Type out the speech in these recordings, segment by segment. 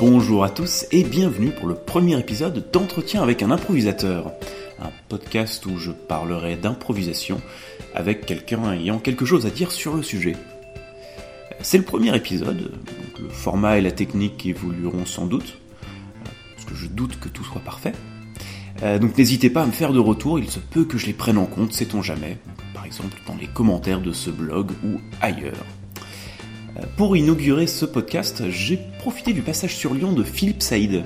Bonjour à tous et bienvenue pour le premier épisode d'Entretien avec un improvisateur, un podcast où je parlerai d'improvisation avec quelqu'un ayant quelque chose à dire sur le sujet. C'est le premier épisode, le format et la technique évolueront sans doute, parce que je doute que tout soit parfait. Euh, donc n'hésitez pas à me faire de retour, il se peut que je les prenne en compte, sait-on jamais, par exemple dans les commentaires de ce blog ou ailleurs. Euh, Pour inaugurer ce podcast, j'ai profité du passage sur Lyon de Philippe Saïd, euh,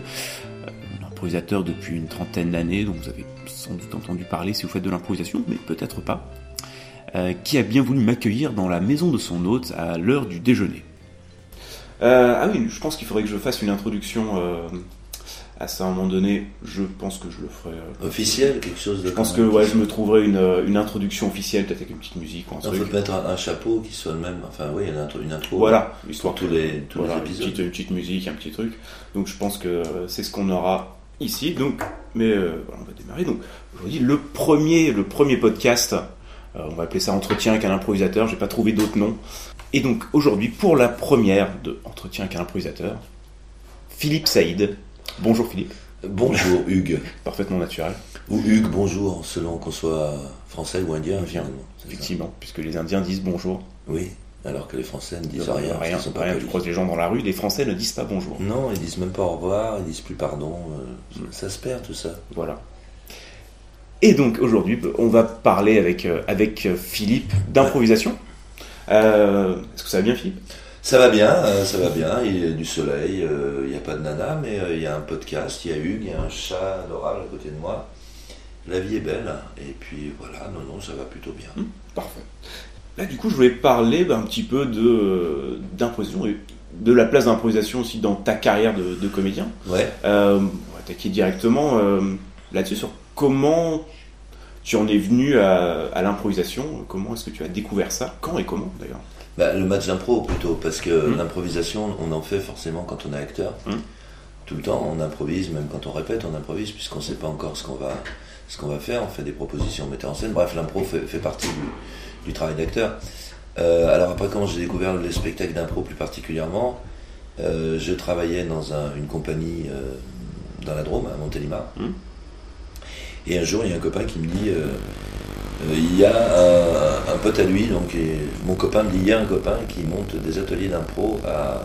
un improvisateur depuis une trentaine d'années, dont vous avez sans doute entendu parler si vous faites de l'improvisation, mais peut-être pas, euh, qui a bien voulu m'accueillir dans la maison de son hôte à l'heure du déjeuner. ah oui, je pense qu'il faudrait que je fasse une introduction à ça à un moment donné. Je pense que je le ferai. Officiel, quelque chose de. Je pense que ouais, je me trouverai une, une introduction officielle, peut-être avec une petite musique ou un truc. te mettre un, un chapeau qui soit le même. Enfin, oui, une intro. Voilà, histoire tous les, tous Voilà, les une épisodes. petite, une petite musique, un petit truc. Donc je pense que euh, c'est ce qu'on aura ici. Donc, mais euh, voilà, on va démarrer. Donc aujourd'hui le premier, le premier podcast. euh, on va appeler ça entretien avec un improvisateur. J'ai pas trouvé d'autre nom. Et donc aujourd'hui pour la première de entretien avec un improvisateur, Philippe Saïd. Bonjour Philippe, Bonjour, Hugues. parfaitement naturel, Ou Hugues, bonjour, selon qu'on soit français ou indien, finalement. effectivement, puisque les Indiens disent bonjour. Oui, alors que les Français ne disent rien. rien, sont pas rien. Tu croises les gens dans la rue, les Français ne disent pas bonjour. Non, ils disent même pas au revoir, ils disent plus pardon. euh. Ça se perd tout ça. Voilà. Et donc aujourd'hui, on va parler avec, euh, avec euh, Philippe d'improvisation. Euh, Est-ce que ça va bien, Philippe? Ça va bien, euh, ça va bien. Il y a du soleil, euh, il n'y a pas de nana, mais euh, il y a un podcast, il y a Hugues, il y a un chat adorable à côté de moi. La vie est belle. Et puis voilà, non, non, ça va plutôt bien. Parfait. Là, du coup, je voulais parler bah, un petit peu de d'improvisation et de la place d'improvisation aussi dans ta carrière de, de comédien. Ouais. Euh, on va attaquer directement là-dessus sur comment tu en es venu à, à l'improvisation. Comment est-ce que tu as découvert ça? Quand et comment d'ailleurs? Bah, le match d'impro plutôt, parce que Mm. l'improvisation, on en fait forcément quand on est acteur. Mm. Tout le temps, on improvise, même quand on répète, on improvise, puisqu'on ne sait pas encore ce qu'on va, ce qu'on va faire. On fait des propositions au metteur en scène. Bref, l'impro fait, fait partie du, du travail d'acteur. Euh, alors après, comment j'ai découvert les spectacles d'impro plus particulièrement euh, Je travaillais dans un- une compagnie euh, dans la Drôme, à Montélimar. Mm. Et un jour, il y a un copain qui me dit... euh, il y a un, un pote à lui, donc et mon copain me dit il y a un copain qui monte des ateliers d'impro à,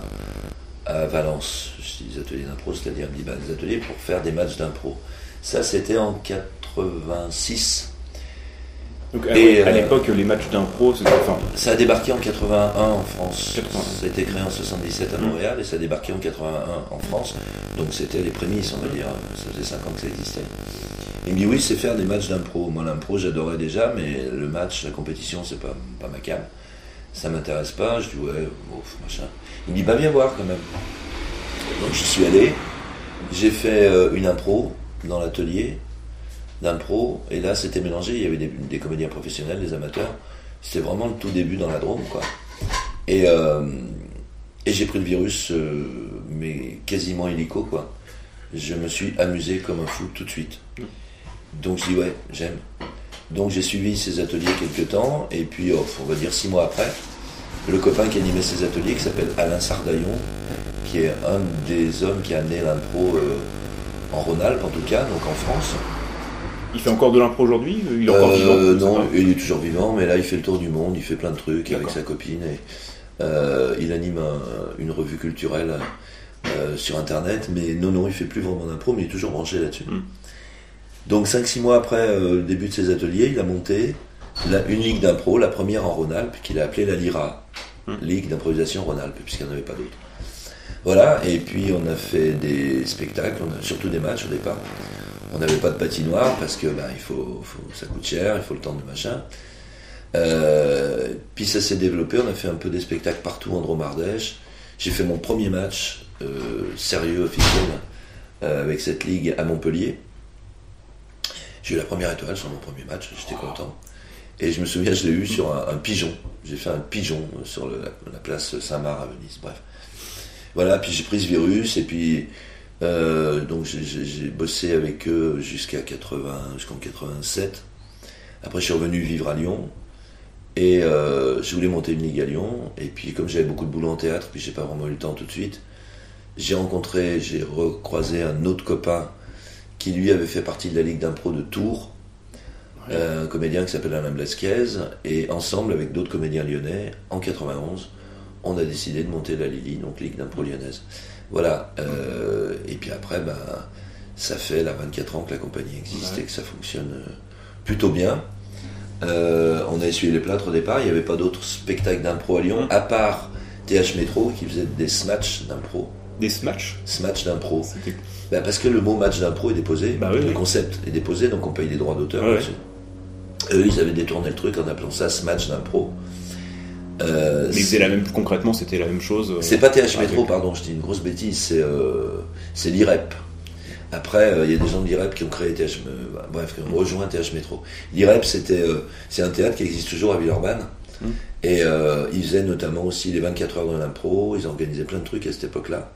à Valence. Je dis des ateliers d'impro, c'est-à-dire il me dit, bah, des ateliers pour faire des matchs d'impro. Ça, c'était en 86. Donc, à, Et, à euh, l'époque, les matchs d'impro, c'était enfin, Ça a débarqué en 81 en France. 81. Ça a été créé en 77 à Mm. Montréal et ça a débarqué en 81 en France. Donc c'était les prémices, on va dire. Ça faisait 5 ans que ça existait. Il me dit oui, c'est faire des matchs d'impro. Moi, l'impro, j'adorais déjà, mais le match, la compétition, c'est pas, pas ma cam. Ça m'intéresse pas. Je dis ouais, ouf, machin. Il me dit bah viens voir quand même. Donc j'y suis allé. J'ai fait euh, une impro dans l'atelier d'impro. Et là, c'était mélangé. Il y avait des, comédiens professionnels, des amateurs. C'était vraiment le tout début dans la Drôme, quoi. Et, euh, et j'ai pris le virus, euh, mais quasiment illico, quoi. Je me suis amusé comme un fou tout de suite. Donc je dis ouais, j'aime. Donc j'ai suivi ces ateliers quelques temps, et puis oh, on va dire six mois après, le copain qui animait ces ateliers, qui s'appelle Alain Sardaillon, qui est un des hommes qui a amené l'impro euh, en Rhône-Alpes en tout cas, donc en France. il fait encore de l'impro aujourd'hui? Il est encore Euh, vivant? Non, il est toujours vivant, mais là il fait le tour du monde, il fait plein de trucs avec sa copine et euh, il anime un- une revue culturelle euh, sur internet, mais non, non, il fait plus vraiment d'impro, mais il est toujours branché là-dessus. Mm. Donc 5-6 mois après euh, le début de ses ateliers, il a monté la- une ligue d'impro, la première en Rhône-Alpes, qu'il a appelée la LIRA, Mm. Ligue d'improvisation Rhône-Alpes, puisqu'il n'y en avait pas d'autres. Voilà, et puis on a fait des spectacles, on a surtout des matchs au départ. On n'avait pas de patinoire parce que bah, il faut, faut- ça coûte cher, il faut le temps de machin. Euh, puis ça s'est développé, on a fait un peu des spectacles partout en Drôme-Ardèche. J'ai fait mon premier match euh, sérieux, officiel, euh, avec cette ligue à Montpellier. J'ai eu la première étoile sur mon premier match, j'étais content. Et je me souviens, je l'ai eu sur un, pigeon. J'ai fait un pigeon sur la, la place Saint-Marc à Venise, bref. Voilà, puis j'ai pris ce virus, et puis euh, donc j'ai- bossé avec eux jusqu'à 80, jusqu'en 87. Après, je suis revenu vivre à Lyon. Et euh, je voulais monter une ligue à Lyon. Et puis, comme j'avais beaucoup de boulot en théâtre, puis j'ai pas vraiment eu le temps tout de suite, j'ai rencontré, j'ai recroisé un autre copain qui lui avait fait partie de la Ligue d'impro de Tours, un comédien qui s'appelle Alain Blasquez, et ensemble avec d'autres comédiens lyonnais, en 91, on a décidé de monter la Lili, donc Ligue d'impro lyonnaise. Voilà. euh, et puis après, ben, ça fait là 24 ans que la compagnie existe Ouais. et que ça fonctionne euh, plutôt bien. Euh, on a essuyé les plâtres au départ, il n'y avait pas d'autres spectacles d'impro à Lyon, à part TH Métro qui faisait des smatchs d'impro. Des. Smatch d'impro. C'était Ben, parce que le mot match d'impro est déposé, Bah oui, le oui. concept est déposé, donc on paye des droits d'auteur. Ouais. Eux, ils avaient détourné le truc en appelant ça Smatch d'impro. Euh, Mais la même, concrètement, c'était la même chose. euh, c'est pas TH avec- Métro, pardon, je dis une grosse bêtise, c'est euh, c'est l'IREP. Après, euh, il y a des gens de l'IREP qui ont créé TH, bah, bref, qui ont rejoint TH Métro. L'IREP, c'était, c'est un théâtre qui existe toujours à Villeurbanne. Mm. Et ils faisaient notamment aussi les 24 heures de l'impro, ils organisaient plein de trucs à cette époque-là.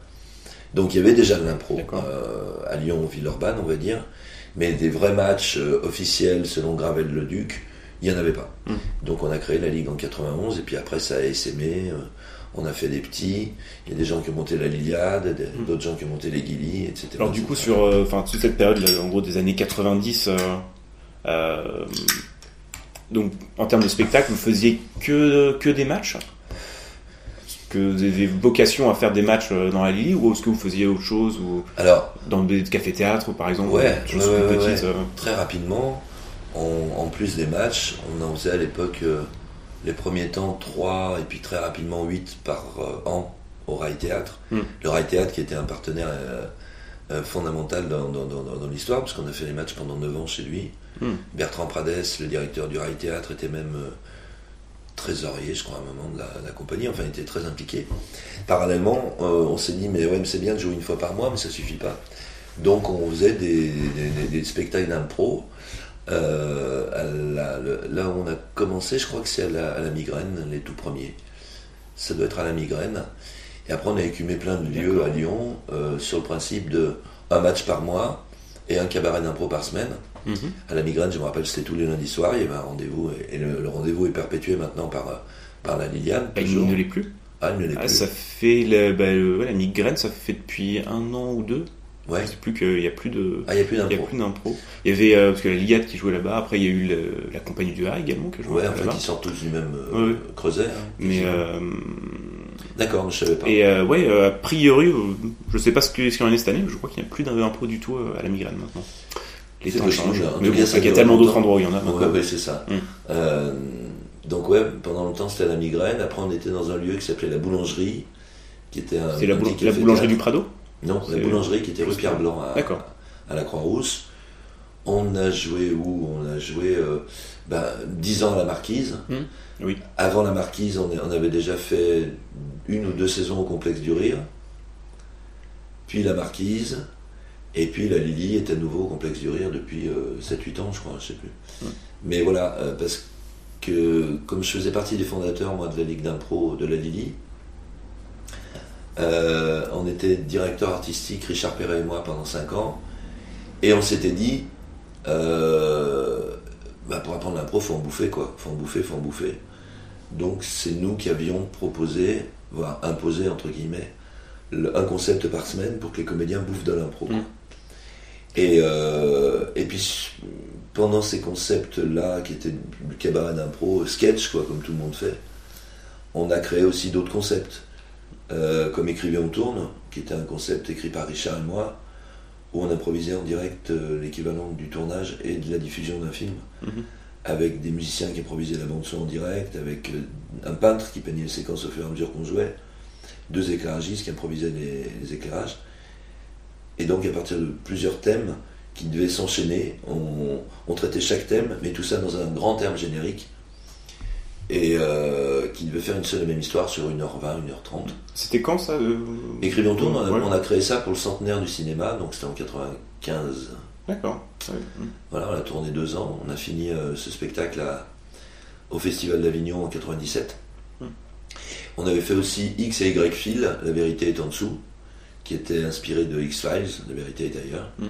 Donc il y avait déjà de l'impro euh, à Lyon, Villeurbanne, on va dire. Mais des vrais matchs euh, officiels selon Gravel-le-Duc, il n'y en avait pas. Mm. Donc on a créé la Ligue en 91, et puis après ça a essaimé. euh, on a fait des petits, il y a des gens qui ont monté la Liliade, des- Mm. d'autres gens qui ont monté les Guilly, etc. Alors du coup, sur enfin toute cette période, en gros des années 90, euh, euh, donc en termes de spectacle, vous faisiez que, que des matchs? Que vous avez vocation à faire des matchs euh, dans la Lille ou est-ce que vous faisiez autre chose ou Alors, dans des cafés-théâtres par exemple Ouais, choses ouais, ouais, petites, ouais. euh, très rapidement, on- en plus des matchs, on en faisait à l'époque euh, les premiers temps 3 et puis très rapidement 8 par euh, an au Rail Théâtre. Mm. Le Rail Théâtre qui était un partenaire fondamental dans, dans- dans- dans- dans l'histoire, parce qu'on a fait les matchs pendant 9 ans chez lui. Mm. Bertrand Prades, le directeur du Rail Théâtre, était même trésorier, je crois, à un moment de la, de la compagnie, enfin il était très impliqué. Parallèlement, euh, on s'est dit, mais ouais, c'est bien de jouer une fois par mois, mais ça suffit pas. Donc on faisait des, des- des- des spectacles d'impro. Euh, à la- le- là où on a commencé, je crois que c'est à la, à la migraine, les tout premiers. Ça doit être à la migraine. Et après, on a écumé plein de lieux à Lyon euh, sur le principe de un match par mois et un cabaret d'impro par semaine. mhm. À la migraine, je me rappelle, c'était tous les lundis soirs, il y avait un rendez-vous, et, et le, le rendez-vous est perpétué maintenant par, euh, par la Liliane. Il toujours. ne l'est plus. Ah, il ne l'est Ah, plus. ça fait la, bah, le- ouais, la migraine, ça fait depuis un an ou deux. Ouais. Je sais plus qu'il n'y a plus de. Ah, il n'y a plus Il n'y a d'impro. plus d'impro. Il y avait, euh, parce que la Ligade qui jouait là-bas, après il y a eu le- la compagnie du A également qui jouait Ouais, en fait, ils sortent tous du même euh, Ouais, creuset. hein, Mais D'accord, je savais pas. et euh, ouais, euh, a priori, euh, je sais pas ce qu'il y en est cette année, mais je crois qu'il n'y a plus d'impro du tout euh, à la migraine maintenant. Les temps changent. en Mais bon, qu'il y a tellement d'autres endroits où il y en a. Ouais, ouais, c'est ça. Mm. Euh, donc ouais, pendant longtemps c'était à la migraine. Après on était dans un lieu qui s'appelait la boulangerie, qui était un C'est la, boulangerie du. Prado? Non, la boulangerie qui était rue Pierre Blanc à la Croix-Rousse. On a joué où On a joué euh, ben, 10 ans à la Marquise. Mm. Oui. Avant la Marquise, on, avait déjà fait une ou deux saisons au Complexe du Rire. Puis la Marquise. Et puis la Lily est à nouveau au Complexe du Rire depuis 7-8 ans, je crois, je sais plus. Mm. Mais voilà, euh, parce que comme je faisais partie des fondateurs, moi, de la Ligue d'impro de la Lily, euh, on était directeur artistique, Richard Perret et moi, pendant 5 ans. Et on s'était dit, euh, bah, pour apprendre l'impro, faut en bouffer, quoi. Faut en bouffer, faut en bouffer. Donc c'est nous qui avions proposé, voire imposé, entre guillemets, le- un concept par semaine pour que les comédiens bouffent de l'impro. Mm. Et, euh, et puis pendant ces concepts-là, qui étaient du cabaret d'impro, sketch, quoi, comme tout le monde fait, on a créé aussi d'autres concepts. Euh, comme Écrivez on tourne, qui était un concept écrit par Richard et moi, où on improvisait en direct euh, l'équivalent du tournage et de la diffusion d'un film, Mhm. avec des musiciens qui improvisaient la bande son en direct, avec euh, un peintre qui peignait les séquences au fur et à mesure qu'on jouait, deux éclairagistes qui improvisaient les, les éclairages. Et donc à partir de plusieurs thèmes qui devaient s'enchaîner, on, on traitait chaque thème, mais tout ça dans un grand terme générique, et euh, qui devait faire une seule et même histoire sur 1h20, 1h30. C'était quand ça euh, tourne, on a, Ouais. on a créé ça pour le centenaire du cinéma, donc c'était en 95. D'accord. Ouais. Mm. Voilà, on a tourné deux ans, on a fini euh, ce spectacle à- au Festival d'Avignon en 97. Hmm. On avait fait aussi X et Y Fil, La vérité est en dessous, qui était inspiré de X-Files, La vérité est ailleurs. Hmm.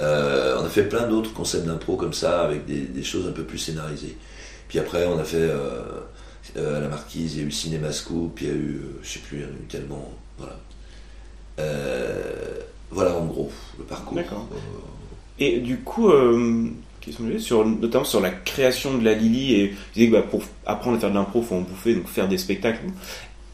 Euh, on a fait plein d'autres concepts d'impro comme ça, avec des, des choses un peu plus scénarisées. Puis après, on a fait euh, euh, la Marquise, il y a eu Cinéma Scoop, il y a eu, euh, je sais plus, il y a eu tellement. Voilà. voilà en gros le parcours. D'accord. Et du coup, sur, notamment sur la création de la Lily, et tu disais que bah, pour apprendre à faire de l'impro, faut en bouffer, donc faire des spectacles.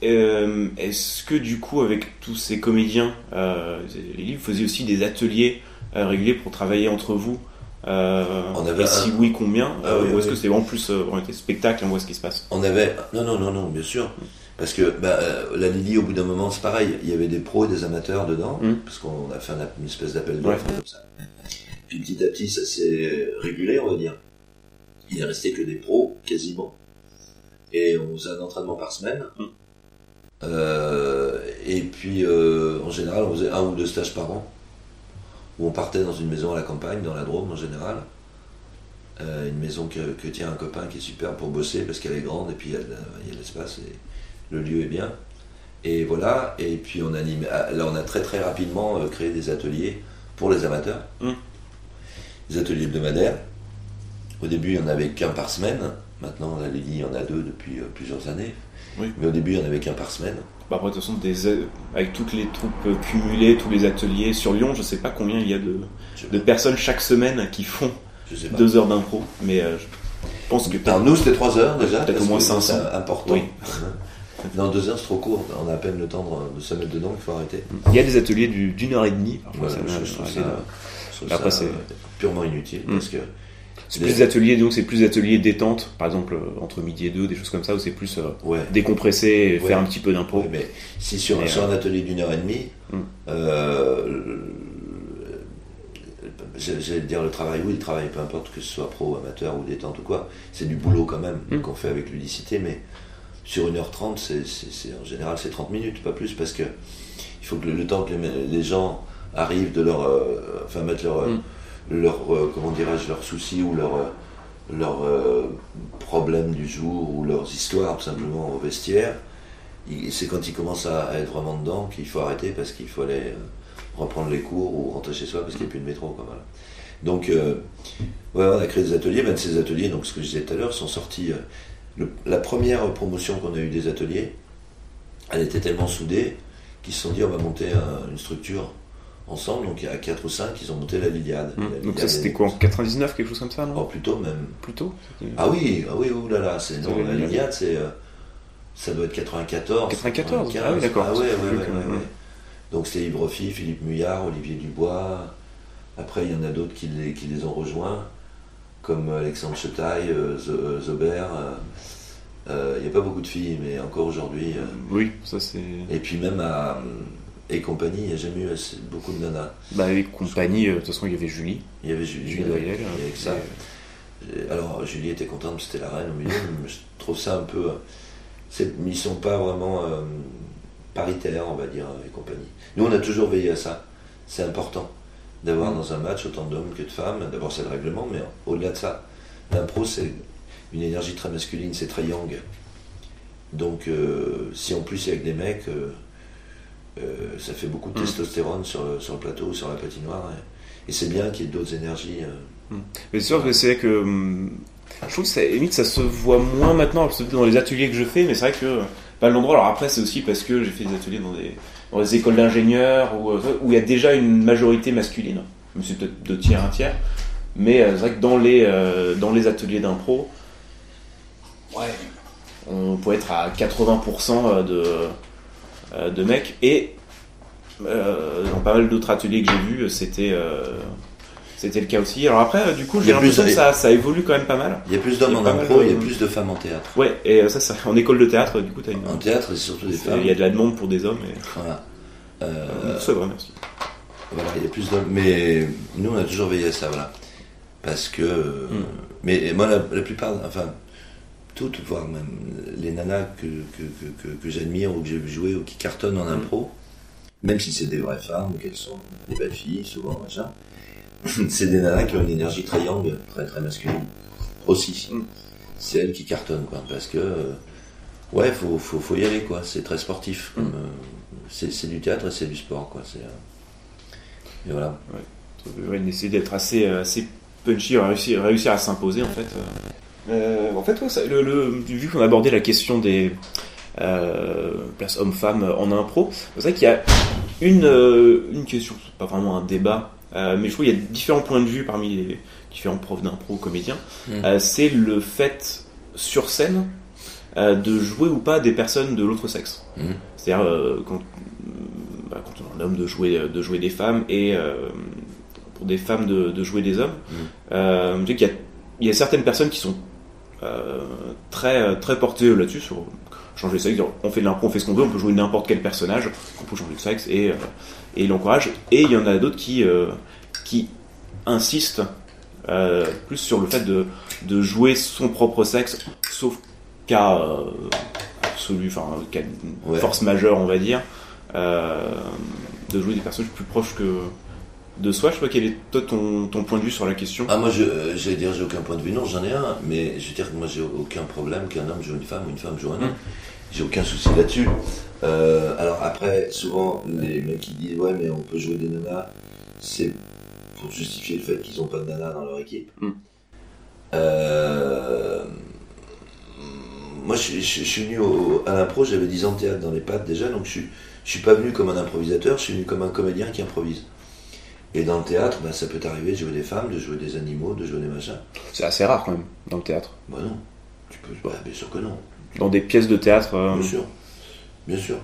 Est-ce que du coup, avec tous ces comédiens, euh, Lily, vous faisiez aussi des ateliers réguliers pour travailler entre vous euh, on avait et si oui, combien ah Ou est-ce que c'est en plus on était spectacle, on voit ce qui se passe On avait. Non, non, non, non, bien sûr. Parce que bah, la Lily, au bout d'un moment, c'est pareil. Il y avait des pros et des amateurs dedans, mm. parce qu'on a fait une espèce d'appel d'offres comme ça. Puis petit à petit, ça s'est régulé, on va dire. Il est resté que des pros, quasiment. Et on faisait un entraînement par semaine. Mm. Euh, et puis, euh, en général, on faisait un ou deux stages par an. Où on partait dans une maison à la campagne, dans la Drôme en général. Euh, une maison que, tient un copain qui est super pour bosser parce qu'elle est grande et puis il y a, l'espace et le lieu est bien. Et voilà, et puis on anime. Ah, là, on a très très rapidement créé des ateliers pour les amateurs. Mm ateliers hebdomadaires. Au début, il n'y en avait qu'un par semaine. Maintenant, la Lily, il y en a deux depuis euh, plusieurs années. Mais au début, il n'y en avait qu'un par semaine. Bah après, de toute façon, des, avec toutes les troupes euh, cumulées, tous les ateliers sur Lyon, je ne sais pas combien il y a de, de personnes chaque semaine qui font deux heures d'impro. Mais euh, je pense que. nous, c'était trois heures déjà. Peut-être au moins 500. C'est important. Oui. Dans deux heures, c'est trop court. On a à peine le temps de se mettre dedans, il faut arrêter. Il y a des ateliers d'une heure et demie. Parfois, après, c'est purement inutile mm. parce que. C'est plus des ateliers, donc c'est plus des ateliers détente, par exemple euh, entre midi et deux, des choses comme ça, où c'est plus euh, décompresser, faire un petit peu d'impro. mais si sur, un, sur un atelier d'une heure et demie, mm. euh, j'allais dire le travail, oui, le travail, peu importe que ce soit pro, amateur ou détente ou quoi, c'est du boulot quand même qu'on fait avec ludicité, mais sur 1h30, c'est, en général c'est 30 minutes, pas plus, parce que il faut que le, temps que les, gens arrivent de leur. enfin, mettre leur leur euh, comment dirais-je, leurs soucis ou leurs leur, euh, problèmes du jour ou leurs histoires tout simplement au vestiaire, c'est quand ils commencent à, être vraiment dedans qu'il faut arrêter parce qu'il faut aller euh, reprendre les cours ou rentrer chez soi parce qu'il n'y a plus de métro. Quoi, Donc, on a créé des ateliers. Même ces ateliers, donc ce que je disais tout à l'heure, sont sortis. la première promotion qu'on a eue des ateliers, elle était tellement soudée qu'ils se sont dit on va monter une structure ensemble, donc il y a 4 ou 5, ils ont monté la Liliade. Hmm. donc ça c'était quoi en 99, quelque chose comme ça, non Oh, plutôt même. Plutôt Ah oui, ah oui, oulala, c'est non, la Liliade, c'est euh, ça doit être 94. 94, ah oui, d'accord. Ah ouais, ouais, ouais, ouais, Donc c'était Roffi, Philippe Muyard, Olivier Dubois. Après, il y en a d'autres qui les, qui les ont rejoints, comme Alexandre Chetaille, euh, euh, Zobert. Il n'y a pas beaucoup de filles, mais encore aujourd'hui. oui, ça c'est. Et puis même à et compagnie, il n'y a jamais eu beaucoup de nanas. Bah, avec compagnie, euh, de toute façon, il y avait Julie. Il y avait Julie. Julie Doyel. Avec ça. Alors, Julie était contente, c'était la reine au milieu, mais je trouve ça un peu. Ils ne sont pas vraiment euh, paritaires, on va dire, et compagnie. Nous, on a toujours veillé à ça. C'est important d'avoir mm. dans un match autant d'hommes que de femmes. D'abord, c'est le règlement, mais au-delà de ça, l'impro, c'est une énergie très masculine, c'est très yang. Donc, euh, si en plus il y a que des mecs, euh, ça fait beaucoup de mm. testostérone sur le, sur le plateau ou sur la patinoire. Et, c'est bien qu'il y ait d'autres énergies. Euh. Mm. Mais c'est sûr que c'est que. Hum, je trouve que ça, limite, ça se voit moins maintenant, dans les ateliers que je fais, mais c'est vrai que. Pas l'endroit. Alors après, c'est aussi parce que j'ai fait des ateliers dans des, dans des écoles d'ingénieurs où, euh, où il y a déjà une majorité masculine. C'est peut-être deux tiers, un tiers. Mais c'est vrai que dans les, dans les ateliers d'impro, ouais, on peut être à 80% de euh, de mecs. Et euh, dans pas mal d'autres ateliers que j'ai vus, c'était euh, c'était le cas aussi. Alors après, du coup, j'ai l'impression que ça, ça évolue quand même pas mal. Il y a plus d'hommes en impro, il y a plus de femmes en théâtre. Ouais, et ça, ça en école de théâtre, du coup, t'as une. En théâtre, c'est surtout des femmes. Il y a de la demande pour des hommes. Et... Voilà. C'est vrai, merci. Voilà, il y a plus d'hommes. Mais nous, on a toujours veillé à ça, voilà. Parce que. Hmm. Mais moi, la, plupart. Enfin, toutes, voire même les nanas que, que, que, j'admire ou que j'ai vu jouer ou qui cartonnent en impro, même si c'est des vraies femmes, qu'elles sont des belles filles, souvent, machin, c'est des nanas qui ont une énergie très yang, très très masculine. Aussi. Mm. C'est elles qui cartonnent, quoi, parce que, euh, ouais, faut, faut, faut, y aller, quoi. C'est très sportif. Mm. Euh, c'est du théâtre et c'est du sport, quoi. C'est, euh, et voilà. Ouais. essayer d'être assez, assez punchy, réussir, réussir à s'imposer, en fait. Euh, en fait, le, vu qu'on a abordé la question des euh, places hommes-femmes en impro, c'est vrai qu'il y a une, euh, une question, pas vraiment un débat, mais je trouve qu'il y a différents points de vue parmi les différents profs d'impro, comédiens. Mm. Euh, c'est le fait sur scène de jouer ou pas des personnes de l'autre sexe. Mm. C'est-à-dire quand, bah, quand on est un homme de jouer, de jouer des femmes et pour des femmes de, de jouer des hommes. Mm. Euh, je sais qu'il y a, il y a certaines personnes qui sont très, très portées là-dessus sur changer de sexe. On fait de l'impro, on fait ce qu'on veut, on peut jouer n'importe quel personnage, on peut changer de sexe et, euh, et il l'encourage. Et il y en a d'autres qui, euh, qui insistent euh, plus sur le fait de, de jouer son propre sexe, sauf cas euh, absolu, enfin cas de Ouais. force majeure, on va dire, euh, de jouer des personnages plus proches que de soi. Je sais pas quel est toi ton, ton point de vue sur la question. Ah, moi, je, euh, j'allais dire, j'ai aucun point de vue. Non, j'en ai un, mais je veux dire que moi, j'ai aucun problème qu'un homme joue une femme ou une femme joue un homme. Mm. J'ai aucun souci là-dessus. Euh, alors après, souvent, les mecs qui disent, ouais, mais on peut jouer des nanas, c'est pour justifier le fait qu'ils n'ont pas de nanas dans leur équipe. Mm. Euh, moi, je, je- je suis venu au- à l'impro, j'avais 10 ans de théâtre dans les pattes déjà, donc je suis, je suis pas venu comme un improvisateur, je suis venu comme un comédien qui improvise. Et dans le théâtre, bah, ça peut t'arriver de jouer des femmes, de jouer des animaux, de jouer des machins. C'est assez rare quand même dans le théâtre. Bah non, tu peux. Bah, bien sûr que non. Dans des pièces de théâtre, euh, Bien sûr. Bien sûr.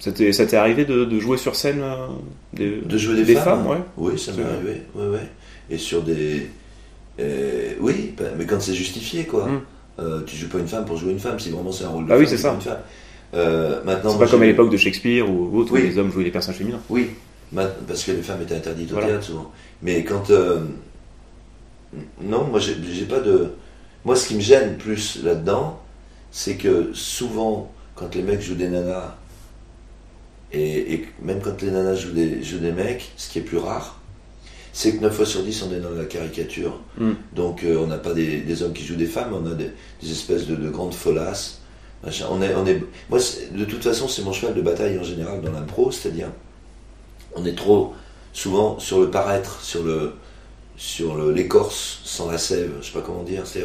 ça t'est ça arrivé de, de jouer sur scène euh, des, De jouer des, femmes, hein. ouais. Oui, ça C'est m'est arrivé. Ouais, ouais. Et sur des. euh, oui, bah, mais quand c'est justifié, quoi. Mm. Tu joues pas une femme pour jouer une femme, si vraiment c'est un rôle de Ah oui, femme, c'est ça. joues une femme. Euh, maintenant, C'est pas comme à l'époque de Shakespeare ou autre, Oui. où les hommes jouaient les personnages féminins. Oui, parce que les femmes étaient interdites au Voilà. théâtre souvent. Mais quand. euh, non, moi j'ai pas de. Moi ce qui me gêne plus là-dedans, c'est que souvent, quand les mecs jouent des nanas, et, et même quand les nanas jouent des, jouent des mecs, ce qui est plus rare, c'est que 9 fois sur 10 on est dans la caricature. Mm. Donc euh, on n'a pas des, des hommes qui jouent des femmes, on a des, des espèces de, de grandes folasses. machin. On est, on est, moi, de toute façon, c'est mon cheval de bataille en général dans l'impro, c'est-à-dire on est trop souvent sur le paraître, sur le sur l'écorce sans la sève, je sais pas comment dire, c'est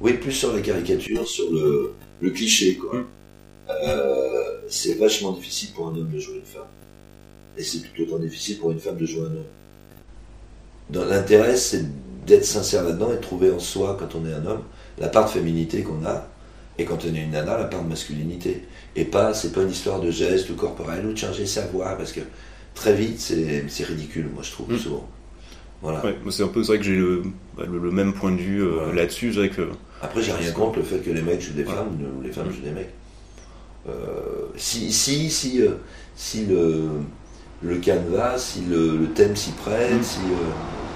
oui plus sur la caricature, sur le, le cliché quoi. Mm. Euh, c'est vachement difficile pour un homme de jouer une femme, et c'est tout autant difficile pour une femme de jouer un homme. Dans- L'intérêt c'est d'être sincère là-dedans et de trouver en soi quand on est un homme la part de féminité qu'on a et quand on est une nana la part de masculinité et pas c'est pas une histoire de geste ou corporel ou de changer sa voix parce que très vite c'est ridicule moi je trouve Mm. souvent voilà Ouais, c'est un peu vrai que j'ai le, bah, le, le même point de vue euh, Ouais. là-dessus. Que après j'ai rien contre le fait que les mecs jouent des femmes ou les femmes Mm. jouent des mecs Euh, si si si euh, si le le canevas si le, le thème s'y prête Mm. si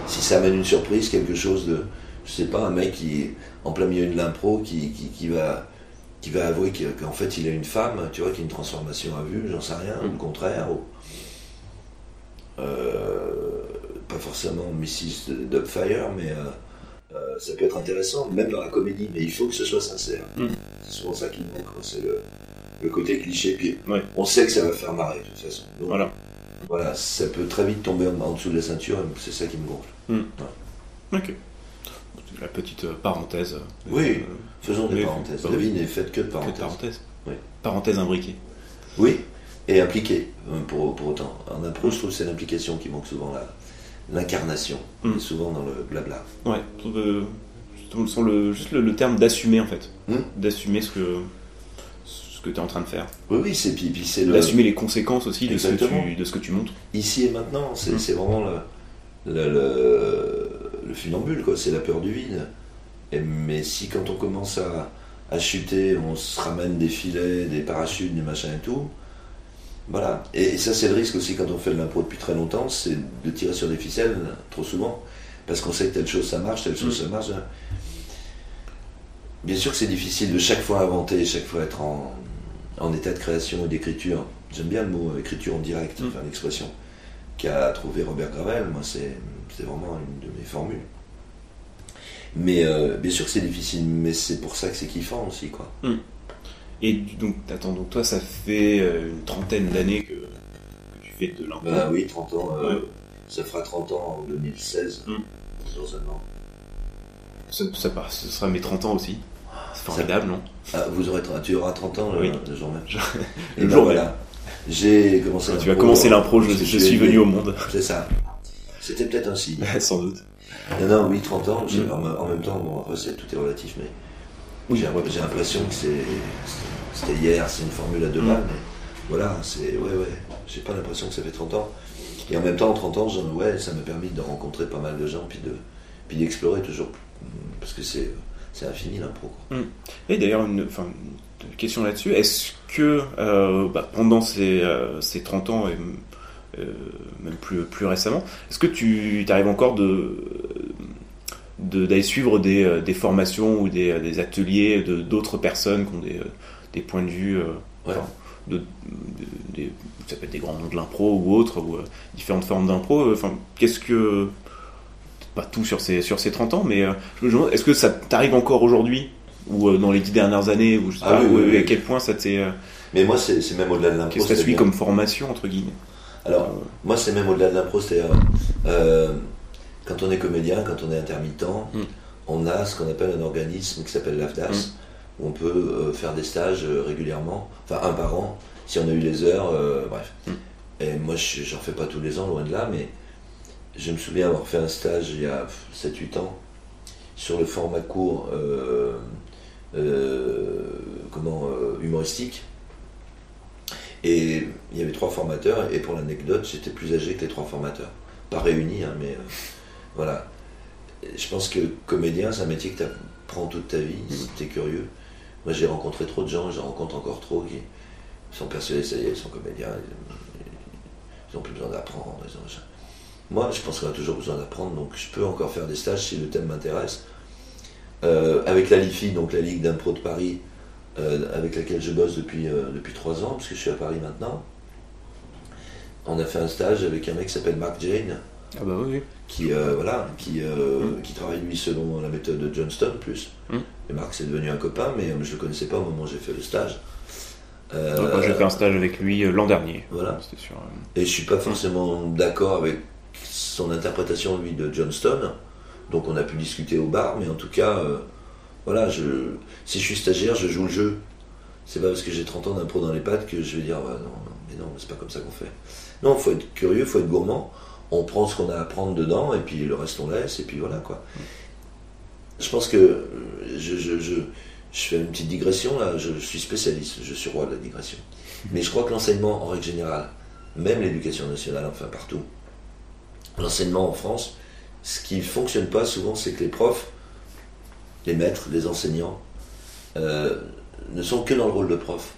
si ça amène une surprise quelque chose de je sais pas un mec qui est en plein milieu de l'impro qui, qui, qui va qui va avouer qu'en fait il est une femme, tu vois, qu'il y a une transformation à vue, j'en sais rien, le contraire. ou- pas forcément Mrs. Dubfire, mais euh, euh, ça peut être intéressant, même dans la comédie, mais il faut que ce soit sincère. Mm. C'est souvent ça qui me manque, c'est le, le côté cliché. Puis Ouais. on sait que ça va faire marrer de toute façon. Donc, voilà. voilà, ça peut très vite tomber en, en dessous de la ceinture, c'est ça qui me gonfle. Ok. C'est La petite euh, parenthèse. euh, Oui. euh, Faisons des parenthèses. bah La vie n'est faite que de que de parenthèses. parenthèse. Oui. Parenthèse imbriquée. Oui, et impliqué, euh, pour, pour autant. En impro, je trouve que c'est l'implication qui manque souvent, la- l'incarnation, Mm. et souvent dans le blabla. Ouais. sur le, juste le, le terme d'assumer en fait. Hmm. D'assumer ce que ce que tu es en train de faire. Oui, oui, c'est puis, puis c'est le D'assumer les conséquences aussi de ce, que tu, de ce que tu montres. ici et maintenant, c'est Mm. c'est vraiment le, le, le, le funambule, quoi. C'est la peur du vide. Et, mais si quand on commence à, à chuter, on se ramène des filets, des parachutes, des machins et tout, voilà. Et, ça, c'est le risque aussi quand on fait de l'impro depuis très longtemps, c'est de tirer sur des ficelles trop souvent, parce qu'on sait que telle chose ça marche, telle chose Mm. ça marche. Bien sûr que c'est difficile de chaque fois inventer, chaque fois être en, en état de création et d'écriture. J'aime bien le mot euh, écriture en direct, Mm. enfin l'expression qu'a trouvé Robert Gravel. Moi, c'est vraiment une de mes formules. Mais euh, bien sûr que c'est difficile, mais c'est pour ça que c'est kiffant aussi, quoi. Et donc, attends, donc toi, ça fait euh, une trentaine d'années que, que tu fais de l'impro. Bah oui, 30 ans, euh, Ouais. ça fera 30 ans en 2016, Mm. dans un an. Ça, ce sera mes 30 ans aussi. C'est formidable, non? Ah, vous aurez, tu auras 30 ans Oui. le jour même. Le ben jour voilà. J'ai commencé Tu as commencé l'impro, je, je suis venu au monde. C'est ça. C'était peut-être un signe. Sans doute. Non, non, oui, 30 ans, j'ai- en, en même temps, bon, après, tout est relatif, mais Oui. j'ai l'impression que c'est c'était hier, c'est une formule à deux Mm. balles, mais voilà, c'est, ouais, ouais, j'ai pas l'impression que ça fait 30 ans. Et en même temps, 30 ans, ouais, ça m'a permis de rencontrer pas mal de gens, puis de puis d'explorer toujours, parce que c'est c'est infini l'impro. quoi. Et d'ailleurs, une, enfin, une question là-dessus. Est-ce que euh, bah, pendant ces, euh, ces 30 ans, et euh, même plus, plus récemment, est-ce que tu arrives encore de de- d'aller suivre des, des formations ou des, des ateliers de d'autres personnes qui ont des, des points de vue euh, Ouais. enfin, de, de- des- ça peut être des grands noms de l'impro ou autres ou euh, différentes formes d'impro euh, enfin qu'est-ce que pas tout sur ces sur ces 30 ans mais euh, je me demande est-ce que ça t'arrive encore aujourd'hui? Ou euh, dans les dix dernières années ou je sais Ah pas oui, ou, oui, à quel point ça t'est Mais moi, c'est c'est même au-delà de l'impro. qu'est-ce que ça suit comme formation entre guillemets? Alors, moi, c'est même au-delà de l'impro, c'est-à-dire, euh, quand on est comédien, quand on est intermittent, Mm. on a ce qu'on appelle un organisme qui s'appelle l'AFDAS, Mm. Où on peut euh, faire des stages euh, régulièrement, enfin un par an, si on a eu les heures, euh, bref. Mm. Et moi, je- j'en fais pas tous les ans, loin de là, mais je me souviens avoir fait un stage il y a 7-8 ans sur le format court, euh, euh, comment, euh, humoristique. Et il y avait trois formateurs, et pour l'anecdote, j'étais plus âgé que les trois formateurs. Pas réunis, hein, mais voilà. Je pense que comédien, c'est un métier que tu apprends toute ta vie, si tu es curieux. Moi, j'ai rencontré trop de gens, j'en rencontre encore trop, qui sont persuadés, ça y est, ils sont comédiens, ils n'ont plus besoin d'apprendre. Moi, je pense qu'on a toujours besoin d'apprendre, donc je peux encore faire des stages si le thème m'intéresse. Euh, avec la LIFI, donc la Ligue d'impro de Paris, euh, avec laquelle je bosse depuis, euh, depuis trois ans, parce que je suis à Paris maintenant. On a fait un stage avec un mec qui s'appelle Mark Jane, ah bah oui, qui, voilà, qui, euh, qui travaille lui selon la méthode de Johnston plus. Mm. Et Marc c'est devenu un copain, mais je le connaissais pas au moment où j'ai fait le stage. Euh, Donc, moi, j'ai fait un stage avec lui euh, l'an dernier Voilà. c'était sur euh, Et je suis pas forcément d'accord avec son interprétation lui de Johnston. Donc on a pu discuter au bar, mais en tout cas, euh, voilà, je, si je suis stagiaire, je joue le jeu. C'est pas parce que j'ai 30 ans d'impro dans les pattes que je vais dire, bah, non, mais non, c'est pas comme ça qu'on fait. Non, faut être curieux, faut être gourmand. On prend ce qu'on a à prendre dedans, et puis le reste on laisse, et puis voilà quoi. Je pense que euh, je, je, je, fais une petite digression là, je suis spécialiste, je suis roi de la digression. Mais je crois que l'enseignement en règle générale, même l'éducation nationale, enfin partout, l'enseignement en France, ce qui ne fonctionne pas souvent, c'est que les profs, les maîtres, les enseignants, euh, ne sont que dans le rôle de prof.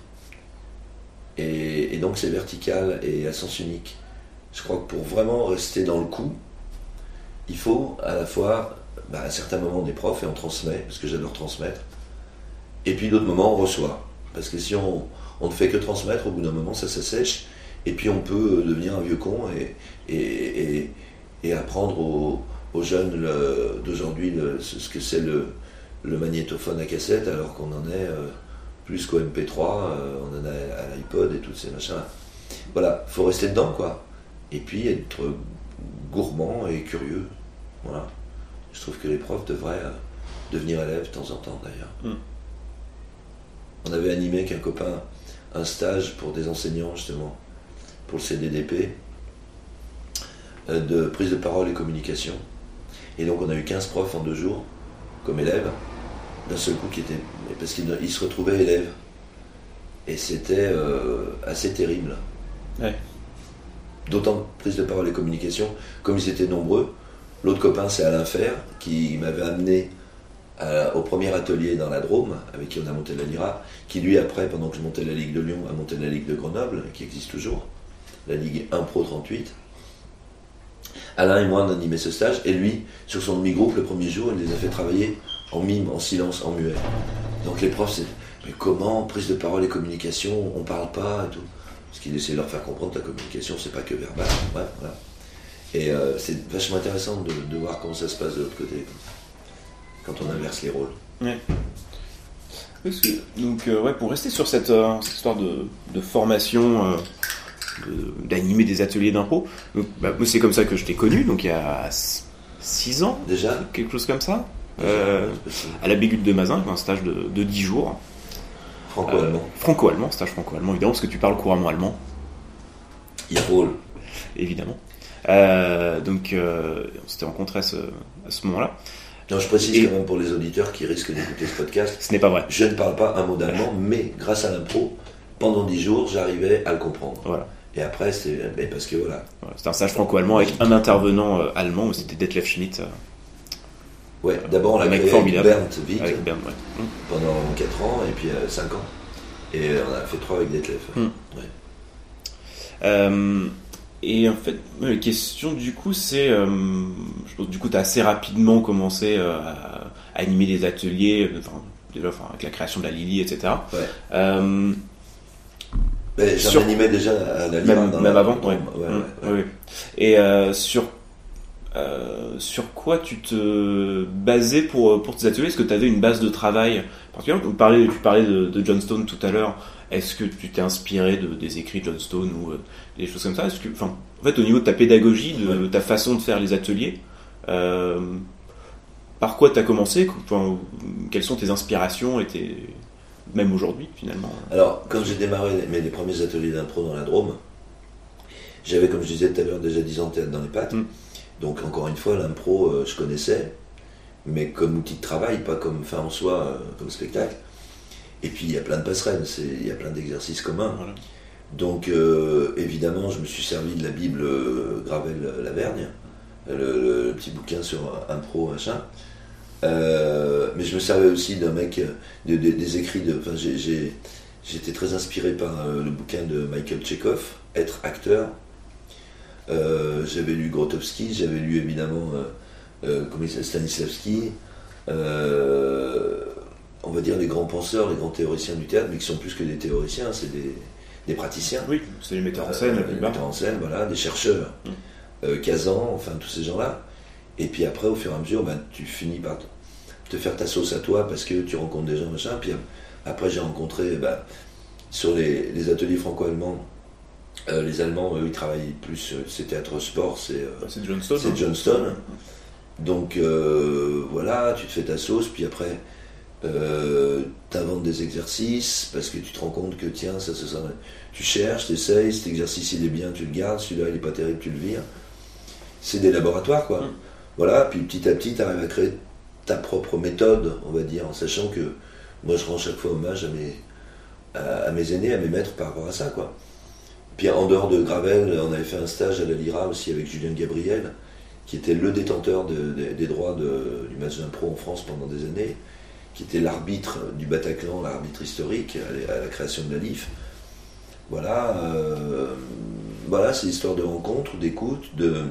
Et donc c'est vertical et à sens unique. Je crois que pour vraiment rester dans le coup, il faut à la fois, bah, à certains moments, des profs, et on transmet, parce que j'adore transmettre, et puis d'autres moments, on reçoit. Parce que si on, on ne fait que transmettre, au bout d'un moment, ça s'assèche, et puis on peut devenir un vieux con et, et, et, apprendre aux, aux jeunes d'aujourd'hui ce que c'est le, le magnétophone à cassette, alors qu'on en est euh, plus qu'au MP3, euh, on en est à l'iPod et tous ces machins. Voilà, faut rester dedans, quoi. Et puis être gourmand et curieux. Voilà. Je trouve que les profs devraient euh, devenir élèves de temps en temps, d'ailleurs. Mm. On avait animé avec un copain un stage pour des enseignants, justement, pour le CDDP, euh, de prise de parole et communication. Et donc on a eu 15 profs en deux jours, comme élèves, d'un seul coup qui étaient. parce qu'ils se retrouvaient élèves. Et c'était euh, assez terrible. Ouais. D'autant prise de parole et communication, comme ils étaient nombreux. L'autre copain, c'est Alain Fer, qui m'avait amené au premier atelier dans la Drôme, avec qui on a monté la Lyra, qui lui, après, pendant que je montais la Ligue de Lyon, a monté la Ligue de Grenoble, qui existe toujours, la Ligue 1 Pro 38. Alain et moi, on animait ce stage, et lui, sur son demi-groupe, le premier jour, il les a fait travailler en mime, en silence, en muet. Donc les profs, c'est mais comment, prise de parole et communication, on parle pas et tout. Parce qu'il essayait de leur faire comprendre la communication, c'est pas que verbal. Et euh, c'est vachement intéressant de, de voir comment ça se passe de l'autre côté, quand on inverse les rôles. Parce que- donc, euh, ouais, pour rester sur cette, euh, cette histoire de, de formation, de- d'animer des ateliers d'impro, bah, c'est comme ça que je t'ai connu, donc il y a 6 ans, Déjà, quelque chose comme ça, à la Bégute de Mazin, un stage de, de 10 jours. franco-allemand. Franco-allemand, stage franco-allemand, évidemment, parce que tu parles couramment allemand. Il roule. Évidemment. Euh, donc, euh, on s'était rencontrés à ce, moment-là. Non, je précise Et- quand même pour les auditeurs qui risquent d'écouter ce podcast, Ce n'est pas vrai. je ne parle pas un mot d'allemand, mais grâce à l'impro, pendant dix jours, j'arrivais à le comprendre. Voilà. Et après, c'est mais parce que voilà. Voilà, C'était un stage franco-allemand avec un intervenant euh, allemand, c'était Detlef Schmidt, euh, Ouais, d'abord on l'a créé formidable. avec Bernd Witt avec Bern. ouais. Mm. pendant 4 ans et puis 5 ans. Et euh, on a fait 3 avec Detlef. Hmm. Ouais. Et en fait, la question du coup, c'est, euh, je pense, du coup, tu as assez rapidement commencé euh, à, animer des ateliers, euh, enfin, déjà, enfin, avec la création de la Lily, etc. Ouais. Euh, Sur- J'en animais déjà à la Lira. même dans même la- avant, ouais, ouais. ouais. Et sur sur quoi tu te basais pour, pour tes ateliers? Est-ce que tu avais une base de travail? Tu parlais, tu parlais de, de John Stone tout à l'heure. Est-ce que tu t'es inspiré de, des écrits de John Stone ou euh, des choses comme ça? Est-ce que, enfin, En fait, au niveau de ta pédagogie, de, ta façon de faire les ateliers, euh, par quoi tu as commencé? Enfin, Quelles sont tes inspirations et tes... même aujourd'hui finalement? Alors, quand j'ai démarré mes les premiers ateliers d'impro dans la Drôme, j'avais, comme je disais tout à l'heure, déjà 10 ans de théâtre dans les pattes. Mm. Donc, encore une fois, l'impro, euh, je connaissais, mais comme outil de travail, pas comme fin en soi, euh, comme spectacle. Et puis, il y a plein de passerelles, il y a plein d'exercices communs. Voilà. Donc, euh, évidemment, je me suis servi de la Bible euh, Gravel-Lavergne, le, le- le petit bouquin sur impro, machin. Euh, mais je me servais aussi d'un mec, euh, de- de- des écrits de. Enfin, j'étais très inspiré par euh, le bouquin de Michael Chekhov, Être acteur. Euh, j'avais lu Grotowski, j'avais lu évidemment euh, euh, Stanislavski. euh, on va dire les grands penseurs, les grands théoriciens du théâtre, mais qui sont plus que des théoriciens, c'est des, des praticiens. Oui, c'est les metteurs en scène la Euh, metteurs en scène, voilà, des chercheurs, Mm. euh, Kazan, enfin tous ces gens-là. Et puis après, au fur et à mesure, ben, tu finis par te, faire ta sauce à toi parce que tu rencontres des gens, machin. Puis après, j'ai rencontré ben, sur les, les ateliers franco-allemands, euh, les Allemands, eux, ils travaillent plus, c'est théâtre sport, c'est euh, C'est John Stone. c'est hein. John Stone. Donc euh, voilà, tu te fais ta sauce, puis après, euh, t'inventes des exercices parce que tu te rends compte que tiens, ça, ça, ça. Tu cherches, tu essayes, cet exercice il est bien, tu le gardes, celui-là il est pas terrible, tu le vires. C'est des laboratoires quoi. Mm. Voilà, puis petit à petit, tu arrives à créer ta propre méthode, on va dire, en sachant que moi je rends chaque fois hommage à mes, à, à mes aînés, à mes maîtres par rapport à ça quoi. Puis en dehors de Gravel, on avait fait un stage à la Lyra aussi avec Julien Gabriel, qui était le détenteur de- de- des droits de- du match d'impro en France pendant des années, qui était l'arbitre du Bataclan, l'arbitre historique à, la- création de la LIF. Voilà, euh, voilà, c'est l'histoire de rencontres, d'écoute, de.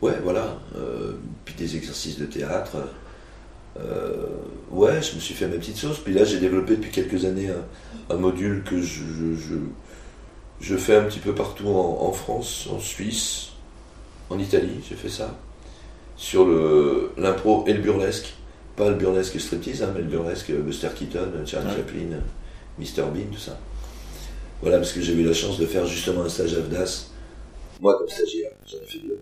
Ouais, voilà. euh, puis des exercices de théâtre. Euh, ouais, je me suis fait ma petite sauce. Puis là, j'ai développé depuis quelques années un, module que je, je, fais un petit peu partout en, en France, en Suisse, en Italie, j'ai fait ça. Sur l'impro et le burlesque. Pas le burlesque striptease, hein, mais le burlesque Buster Keaton, Charlie Ouais. Chaplin, Mr Bean, tout ça. Voilà, parce que j'ai eu la chance de faire justement un stage à Vdas. Moi, comme stagiaire, j'en ai fait deux.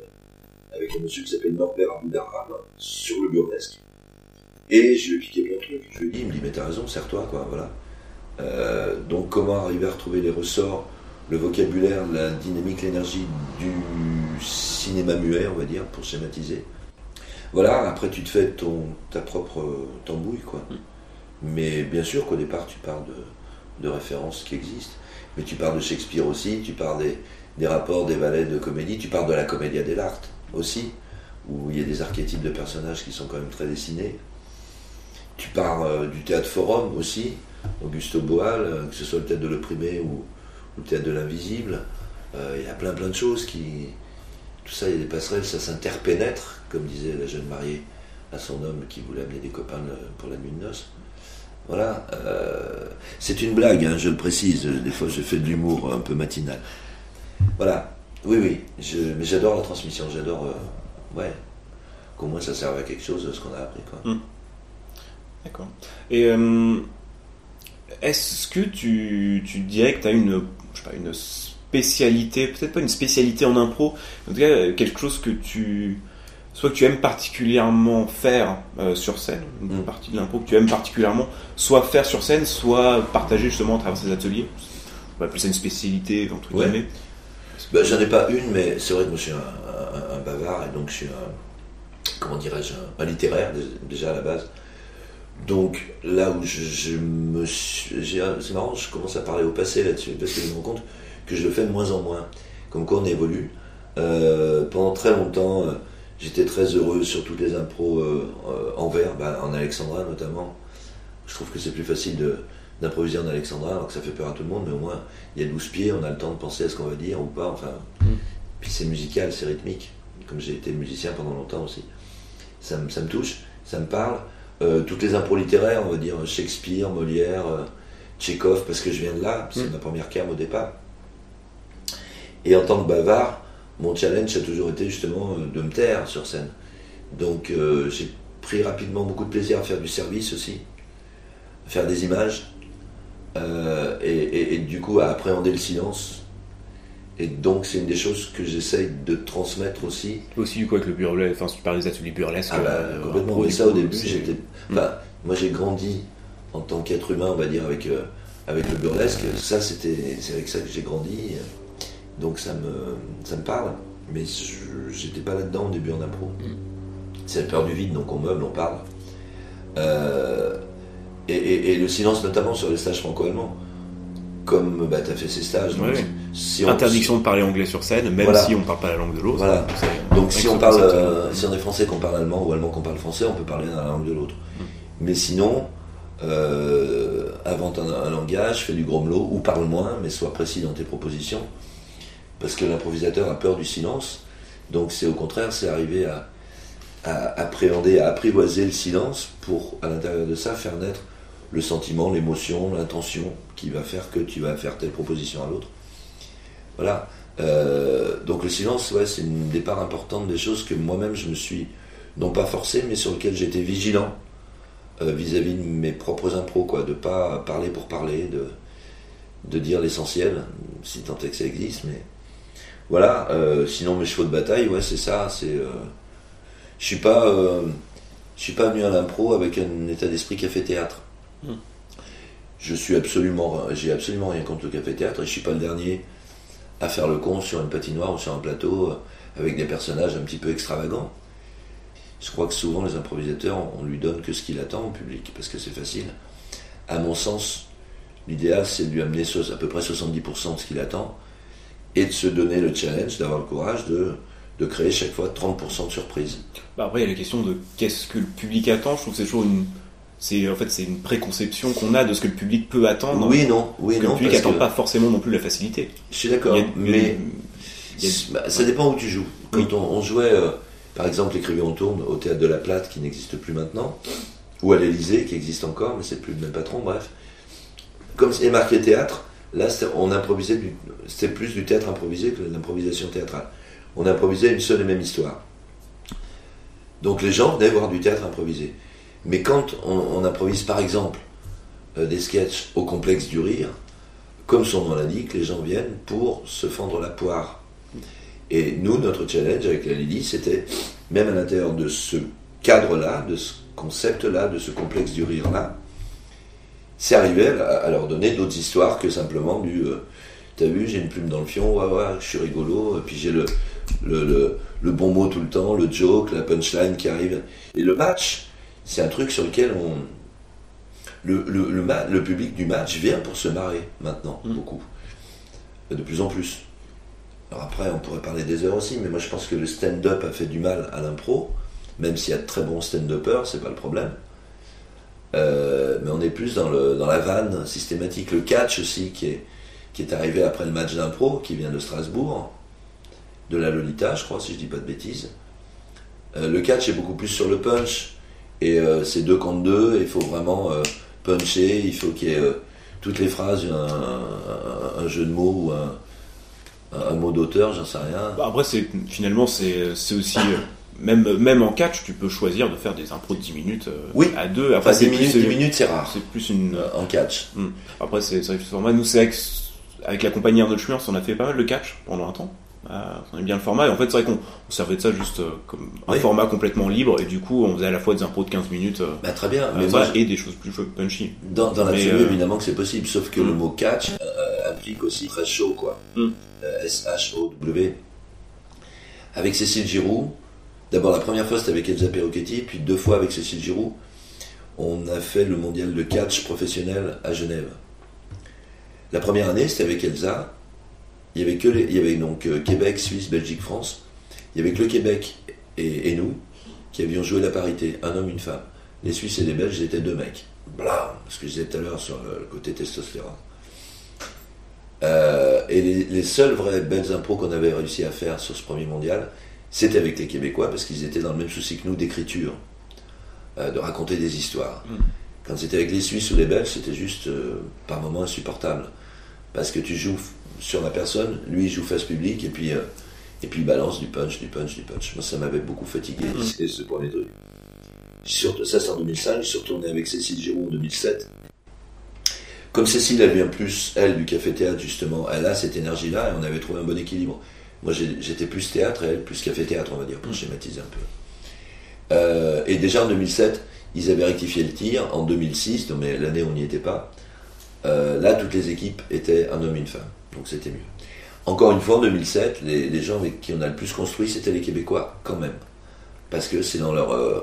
Avec un monsieur qui s'appelle Norbert Aboudarram, sur le burlesque. Et je lui ai piqué plein de trucs. Je lui ai dit, il me dit, mais t'as raison, serre-toi, quoi, voilà. Euh, donc, comment arriver à retrouver les ressorts, le vocabulaire, la dynamique, l'énergie du cinéma muet, on va dire, pour schématiser? Voilà, après tu te fais ton, ta propre tambouille, quoi. Mais bien sûr qu'au départ, tu pars de, de références qui existent. Mais tu pars de Shakespeare aussi, tu pars des, des rapports des ballets de comédie, tu pars de la commedia dell'arte aussi, où il y a des archétypes de personnages qui sont quand même très dessinés. Tu pars euh, du théâtre forum aussi, Augusto Boal, euh, que ce soit le théâtre de l'opprimé ou, ou le théâtre de l'invisible. Euh, il y a plein plein de choses qui. Tout ça, il y a des passerelles, ça s'interpénètre, comme disait la jeune mariée à son homme qui voulait amener des copains le- pour la nuit de noces. Voilà. euh, c'est une blague, hein, je le précise. Des fois, je fais de l'humour un peu matinal. Voilà. Oui, oui. Mais j'adore la transmission. J'adore. euh, ouais. Qu'au moins ça serve à quelque chose, ce qu'on a appris. Quoi. D'accord. Et euh, est-ce que tu, tu dirais que tu as une, je sais pas, une spécialité, peut-être pas une spécialité en impro, en tout cas euh, quelque chose que tu, soit que tu aimes particulièrement faire euh, sur scène, une Mm. partie de l'impro que tu aimes particulièrement, soit faire sur scène, soit partager justement à travers ces ateliers on va appeler ça une spécialité, entre Ouais. guillemets. Bah, J'en ai pas une, mais c'est vrai que moi je suis un, un- un bavard et donc je suis un, comment dirais-je, un, littéraire dé- déjà à la base. Donc là où je, je me c'est marrant, je commence à parler au passé là-dessus parce que je me rends compte que je le fais de moins en moins. Comme quoi on évolue. Euh, pendant très longtemps, euh, j'étais très heureux sur toutes les impros euh, euh, en vers, bah, en alexandrin notamment. Je trouve que c'est plus facile d'improviser en alexandrin alors que ça fait peur à tout le monde, mais au moins il y a 12 pieds, on a le temps de penser à ce qu'on va dire ou pas. Enfin, puis c'est musical, c'est rythmique, comme j'ai été musicien pendant longtemps aussi. Ça, me- ça me touche, ça me parle. Euh, toutes les impros littéraires, on va dire Shakespeare, Molière, euh, Tchekhov, parce que je viens de là, c'est Mm. ma première cam au départ. Et en tant que bavard, mon challenge a toujours été justement euh, de me taire sur scène. Donc euh, j'ai pris rapidement beaucoup de plaisir à faire du service aussi, à faire des images, euh, et, et- et du coup à appréhender le silence. Et donc c'est une des choses que j'essaye de transmettre aussi. Aussi, du coup, avec le burlesque, enfin, tu parles des ateliers burlesques. Ah bah, complètement. du ça au début, j'étais. Enfin, moi j'ai grandi en tant qu'être humain, on va dire, avec, euh, avec le burlesque. Ça, c'était, c'est avec ça que j'ai grandi. Donc ça me, ça me parle. Mais je- j'étais pas là-dedans au début en impro. C'est la peur du vide, donc on meuble, on parle. Euh, et, et- et le silence, notamment sur les stages franco-allemands. Comme bah, tu as fait ces stages. donc Ouais. si on- Interdiction de parler anglais sur scène, même Voilà. si on parle pas la langue de l'autre. Voilà. Donc si on parle, euh, si on est français qu'on parle allemand ou allemand qu'on parle français, on peut parler dans la langue de l'autre. Mais sinon, euh, invente un, un langage, fais du grommelot ou parle moins, mais sois précis dans tes propositions, parce que l'improvisateur a peur du silence. Donc c'est au contraire, c'est arriver à, appréhender, à apprivoiser le silence pour, à l'intérieur de ça, faire naître le sentiment, l'émotion, l'intention qui va faire que tu vas faire telle proposition à l'autre. Voilà. Euh, donc le silence, ouais, c'est une des parts importantes des choses que moi-même je me suis, non pas forcé, mais sur lequel j'étais vigilant euh, vis-à-vis de mes propres impros, quoi, de pas parler pour parler, de, de dire l'essentiel, si tant est que ça existe, mais voilà. euh, sinon mes chevaux de bataille, ouais, c'est ça. C'est, euh, je suis pas, euh, je suis pas venu à l'impro avec un état d'esprit café-théâtre. Mm. Je suis absolument, j'ai absolument rien contre le café-théâtre et je suis pas le dernier à faire le con sur une patinoire ou sur un plateau avec des personnages un petit peu extravagants. Je crois que souvent les improvisateurs, on lui donne que ce qu'il attend au public parce que c'est facile. À mon sens, l'idéal c'est de lui amener à peu près 70% de ce qu'il attend et de se donner le challenge, d'avoir le courage de, de créer chaque fois 30% de surprise. Bah après, il y a la question de qu'est-ce que le public attend. Je trouve que c'est toujours une. C'est, en fait, c'est une préconception qu'on a de ce que le public peut attendre. Oui, non, oui, Parce que non. le public parce attend que- pas forcément non plus la facilité. Je suis d'accord, mais a- Bah, ça dépend où tu joues. Quand Oui. on, on jouait, euh, par exemple, l'écrivain on tourne au théâtre de la Plate qui n'existe plus maintenant, ou à l'Elysée qui existe encore, mais c'est plus le même patron, bref. Comme c'est marqué théâtre, là on improvisait, c'était plus du théâtre improvisé que de l'improvisation théâtrale. On improvisait une seule et même histoire. Donc les gens venaient voir du théâtre improvisé. Mais quand on, on improvise par exemple euh, des sketchs au complexe du rire, comme son nom l'indique, les gens viennent pour se fendre la poire. Et nous, notre challenge avec la Lily, c'était, même à l'intérieur de ce cadre-là, de ce concept-là, de ce complexe du rire-là, c'est arrivé à, à leur donner d'autres histoires que simplement du euh, T'as vu, j'ai une plume dans le fion, ouais, ouais, je suis rigolo, et puis j'ai le, le, le, le bon mot tout le temps, le joke, la punchline qui arrive. Et le match, c'est un truc sur lequel on. Le, le, le, ma- le public du match vient pour se marrer maintenant, Mm. beaucoup. De plus en plus. Alors après, on pourrait parler des heures aussi, mais moi je pense que le stand-up a fait du mal à l'impro, même s'il y a de très bons stand-uppers, c'est pas le problème. Euh, mais on est plus dans, le, dans la vanne systématique. Le catch aussi, qui est, qui est arrivé après le match d'impro, qui vient de Strasbourg, de la Lolita, je crois, si je dis pas de bêtises. Euh, le catch est beaucoup plus sur le punch, et euh, c'est deux contre deux, il faut vraiment puncher, il faut qu'il y ait toutes les phrases, un, jeu de mots ou un, mot d'auteur, j'en sais rien. Bah, après, finalement, c'est, c'est aussi. Même, même en catch, tu peux choisir de faire des impros de 10 minutes euh, Oui. à deux. Après, Enfin, c'est 10 plus, minutes, c'est- 10 minutes, c'est rare c'est plus une. euh, en catch. Après, c'est vrai que ce format, nous, c'est avec, avec la compagnie Arnold Schmerz, on a fait pas mal de catch pendant un temps. Euh, on aime bien le format, et en fait, c'est vrai qu'on on servait de ça juste comme un Oui. format complètement libre, et du coup, on faisait à la fois des impros de 15 minutes Bah, très bien, mais moi, et des choses plus punchy. Dans, dans l'absolu, évidemment que c'est possible, sauf que le mot catch flic aussi très chaud, quoi. Mm. Euh, S-H-O-W. Avec Cécile Giroud. D'abord, la première fois, c'était avec Elsa Perrocchetti, puis deux fois avec Cécile Giroud. On a fait le mondial de catch professionnel à Genève. La première année, c'était avec Elsa. Il y avait donc euh, Québec, Suisse, Belgique, France. Il y avait que le Québec et, nous qui avions joué la parité, un homme, une femme. Les Suisses et les Belges étaient deux mecs. Blam Ce que je disais tout à l'heure sur le, le côté testostérone. Euh, et les, les seules vraies belles impros qu'on avait réussi à faire sur ce premier mondial, c'était avec les Québécois, parce qu'ils étaient dans le même souci que nous d'écriture, euh, de raconter des histoires. Mm. Quand c'était avec les Suisses ou les Belges, c'était juste euh, par moments insupportable. Parce que tu joues sur la personne, lui il joue face publique, et puis, euh, et puis il balance du punch, du punch, du punch. Moi ça m'avait beaucoup fatigué, Mm. c'est ce premier truc. Sur- ça c'est en 2005, je suis retourné avec Cécile Giroud en 2007. Comme Cécile, elle vient plus, elle, du café-théâtre, justement, elle a cette énergie-là, et on avait trouvé un bon équilibre. Moi, j'étais plus théâtre, et elle, plus café-théâtre, on va dire, pour schématiser un peu. Euh, et déjà en 2007, ils avaient rectifié le tir. En 2006, non, mais l'année où on n'y était pas, euh, là, toutes les équipes étaient un homme et une femme. Donc c'était mieux. Encore une fois, en 2007, les, les gens avec qui on a le plus construit, c'était les Québécois, quand même. Parce que c'est dans leur, euh,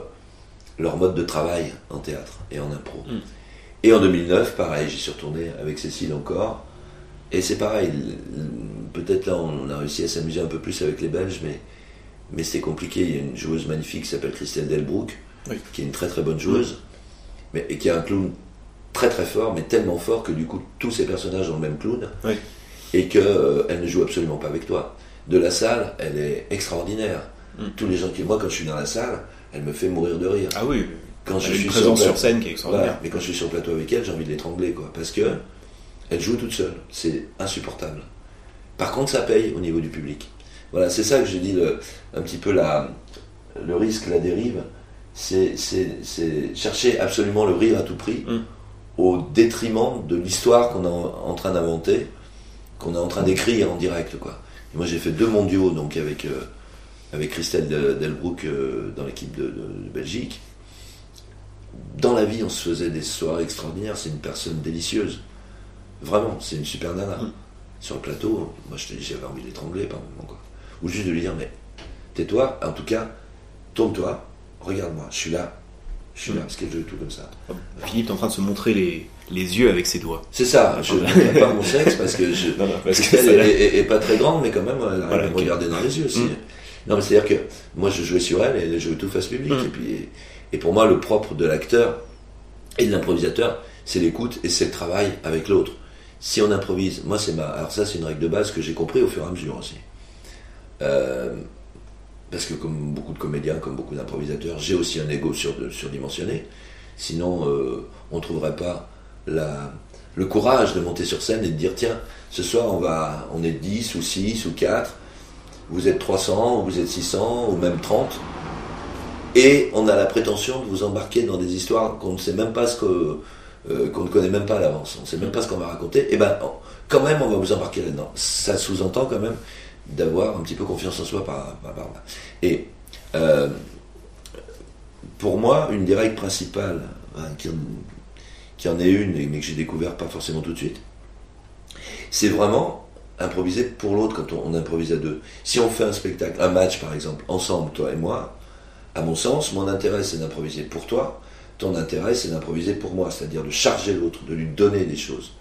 leur mode de travail en théâtre et en impro. Mm. Et en 2009, pareil, j'y suis retourné avec Cécile encore. Et c'est pareil, peut-être là on a réussi à s'amuser un peu plus avec les Belges, mais, mais c'était compliqué. Il y a une joueuse magnifique qui s'appelle Christelle Delbrook, Oui. qui est une très très bonne joueuse, mais, et qui a un clown très très fort, mais tellement fort que du coup tous ces personnages ont le même clown, Oui. et qu'elle ne joue absolument pas avec toi. De la salle, elle est extraordinaire. Mm. Tous les gens qui. Moi, quand je suis dans la salle, elle me fait mourir de rire. Ah oui, Quand je elle a suis une présence sur scène qui est extraordinaire. voilà, mais quand je suis sur le plateau avec elle, j'ai envie de l'étrangler, quoi. Parce que elle joue toute seule. C'est insupportable. Par contre, ça paye au niveau du public. Voilà, c'est ça que je dis, le, un petit peu la, le risque, la dérive. C'est chercher absolument le rire à tout prix, Mm. au détriment de l'histoire qu'on est en, train d'inventer, qu'on est en train d'écrire en direct, quoi. Et moi, j'ai fait deux mondiaux, donc avec, euh, avec Christelle Del- Delbrook euh, dans l'équipe de- de- de Belgique dans la vie, on se faisait des soirées extraordinaires. C'est une personne délicieuse. Vraiment, c'est une super nana. Mm. Sur le plateau, moi je te dis, j'avais envie de l'étrangler par moment. Quoi. Ou juste de lui dire, mais tais-toi, en tout cas, tourne-toi, regarde-moi, je suis là. Je suis Mm. là, parce qu'elle joue tout comme ça. Philippe est en train de se montrer les, les yeux avec ses doigts. C'est ça, je ne pas mon sexe parce que je. Non, non, parce que Christelle ça est, l'a- est- est pas très grande, mais quand même, elle arrive Voilà, à me regarder dans les yeux aussi. Mm. Non, mais c'est-à-dire que moi, je jouais sur elle et elle jouait tout face public. Mm. Et, puis, et pour moi, le propre de l'acteur et de l'improvisateur, c'est l'écoute et c'est le travail avec l'autre. Si on improvise, moi, c'est ma. Alors, ça, c'est une règle de base que j'ai compris au fur et à mesure aussi. Euh, parce que, comme beaucoup de comédiens, comme beaucoup d'improvisateurs, j'ai aussi un ego sur, surdimensionné. Sinon, euh, on ne trouverait pas la, le courage de monter sur scène et de dire tiens, ce soir on va on est 10 ou 6 ou 4, vous êtes 300 ou vous êtes 600 ou même 30 et on a la prétention de vous embarquer dans des histoires qu'on ne sait même pas ce que euh, qu'on ne connaît même pas à l'avance, on ne sait même pas ce qu'on va raconter, et ben on- quand même on va vous embarquer là-dedans. Ça sous-entend quand même d'avoir un petit peu confiance en soi par. Et euh, pour moi, une des règles principales, hein, qui, en, qui est une, mais que j'ai découvert pas forcément tout de suite, c'est vraiment improviser pour l'autre quand on improvise à deux. Si on fait un spectacle, un match par exemple, ensemble, toi et moi, à mon sens, mon intérêt c'est d'improviser pour toi, ton intérêt c'est d'improviser pour moi, c'est-à-dire de charger l'autre, de lui donner des choses.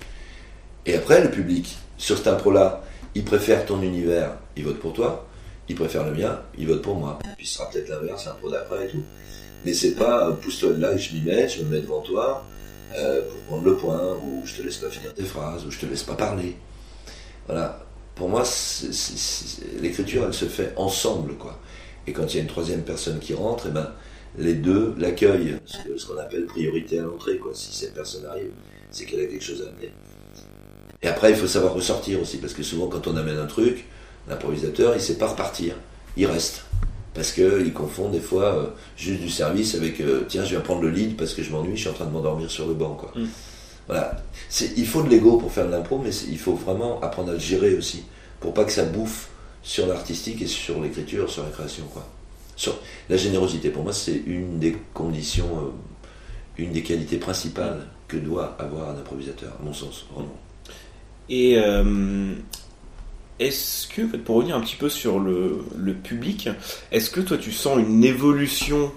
Et après, le public, sur cette impro-là, il préfère ton univers, il vote pour toi, il préfère le mien, il vote pour moi. Puis ce sera peut-être l'inverse, l'impro d'après et tout. Mais c'est pas euh, pousse-toi là et je m'y mets, je me mets devant toi euh, pour prendre le point, ou je te laisse pas finir tes phrases, ou je te laisse pas parler. Voilà. Pour moi, l'écriture, elle se fait ensemble, quoi. Et quand il y a une troisième personne qui rentre, eh ben, les deux l'accueillent, ce qu'on appelle priorité à l'entrée, quoi. Si cette personne arrive, c'est qu'elle a quelque chose à amener. Et après, il faut savoir ressortir aussi, parce que souvent, quand on amène un truc, l'improvisateur, il sait pas repartir, il reste. Parce qu'il confond des fois euh, juste du service avec euh, tiens, je vais prendre le lead parce que je m'ennuie, je suis en train de m'endormir sur le banc. Quoi. Mm. Voilà. Il faut de l'ego pour faire de l'impro, mais il faut vraiment apprendre à le gérer aussi, pour pas que ça bouffe sur l'artistique et sur l'écriture, sur la création. Quoi. La générosité, pour moi, c'est une des conditions, euh, une des qualités principales que doit avoir un improvisateur, à mon sens. Vraiment. Et euh, est-ce que, pour revenir un petit peu sur le public, est-ce que toi tu sens une évolution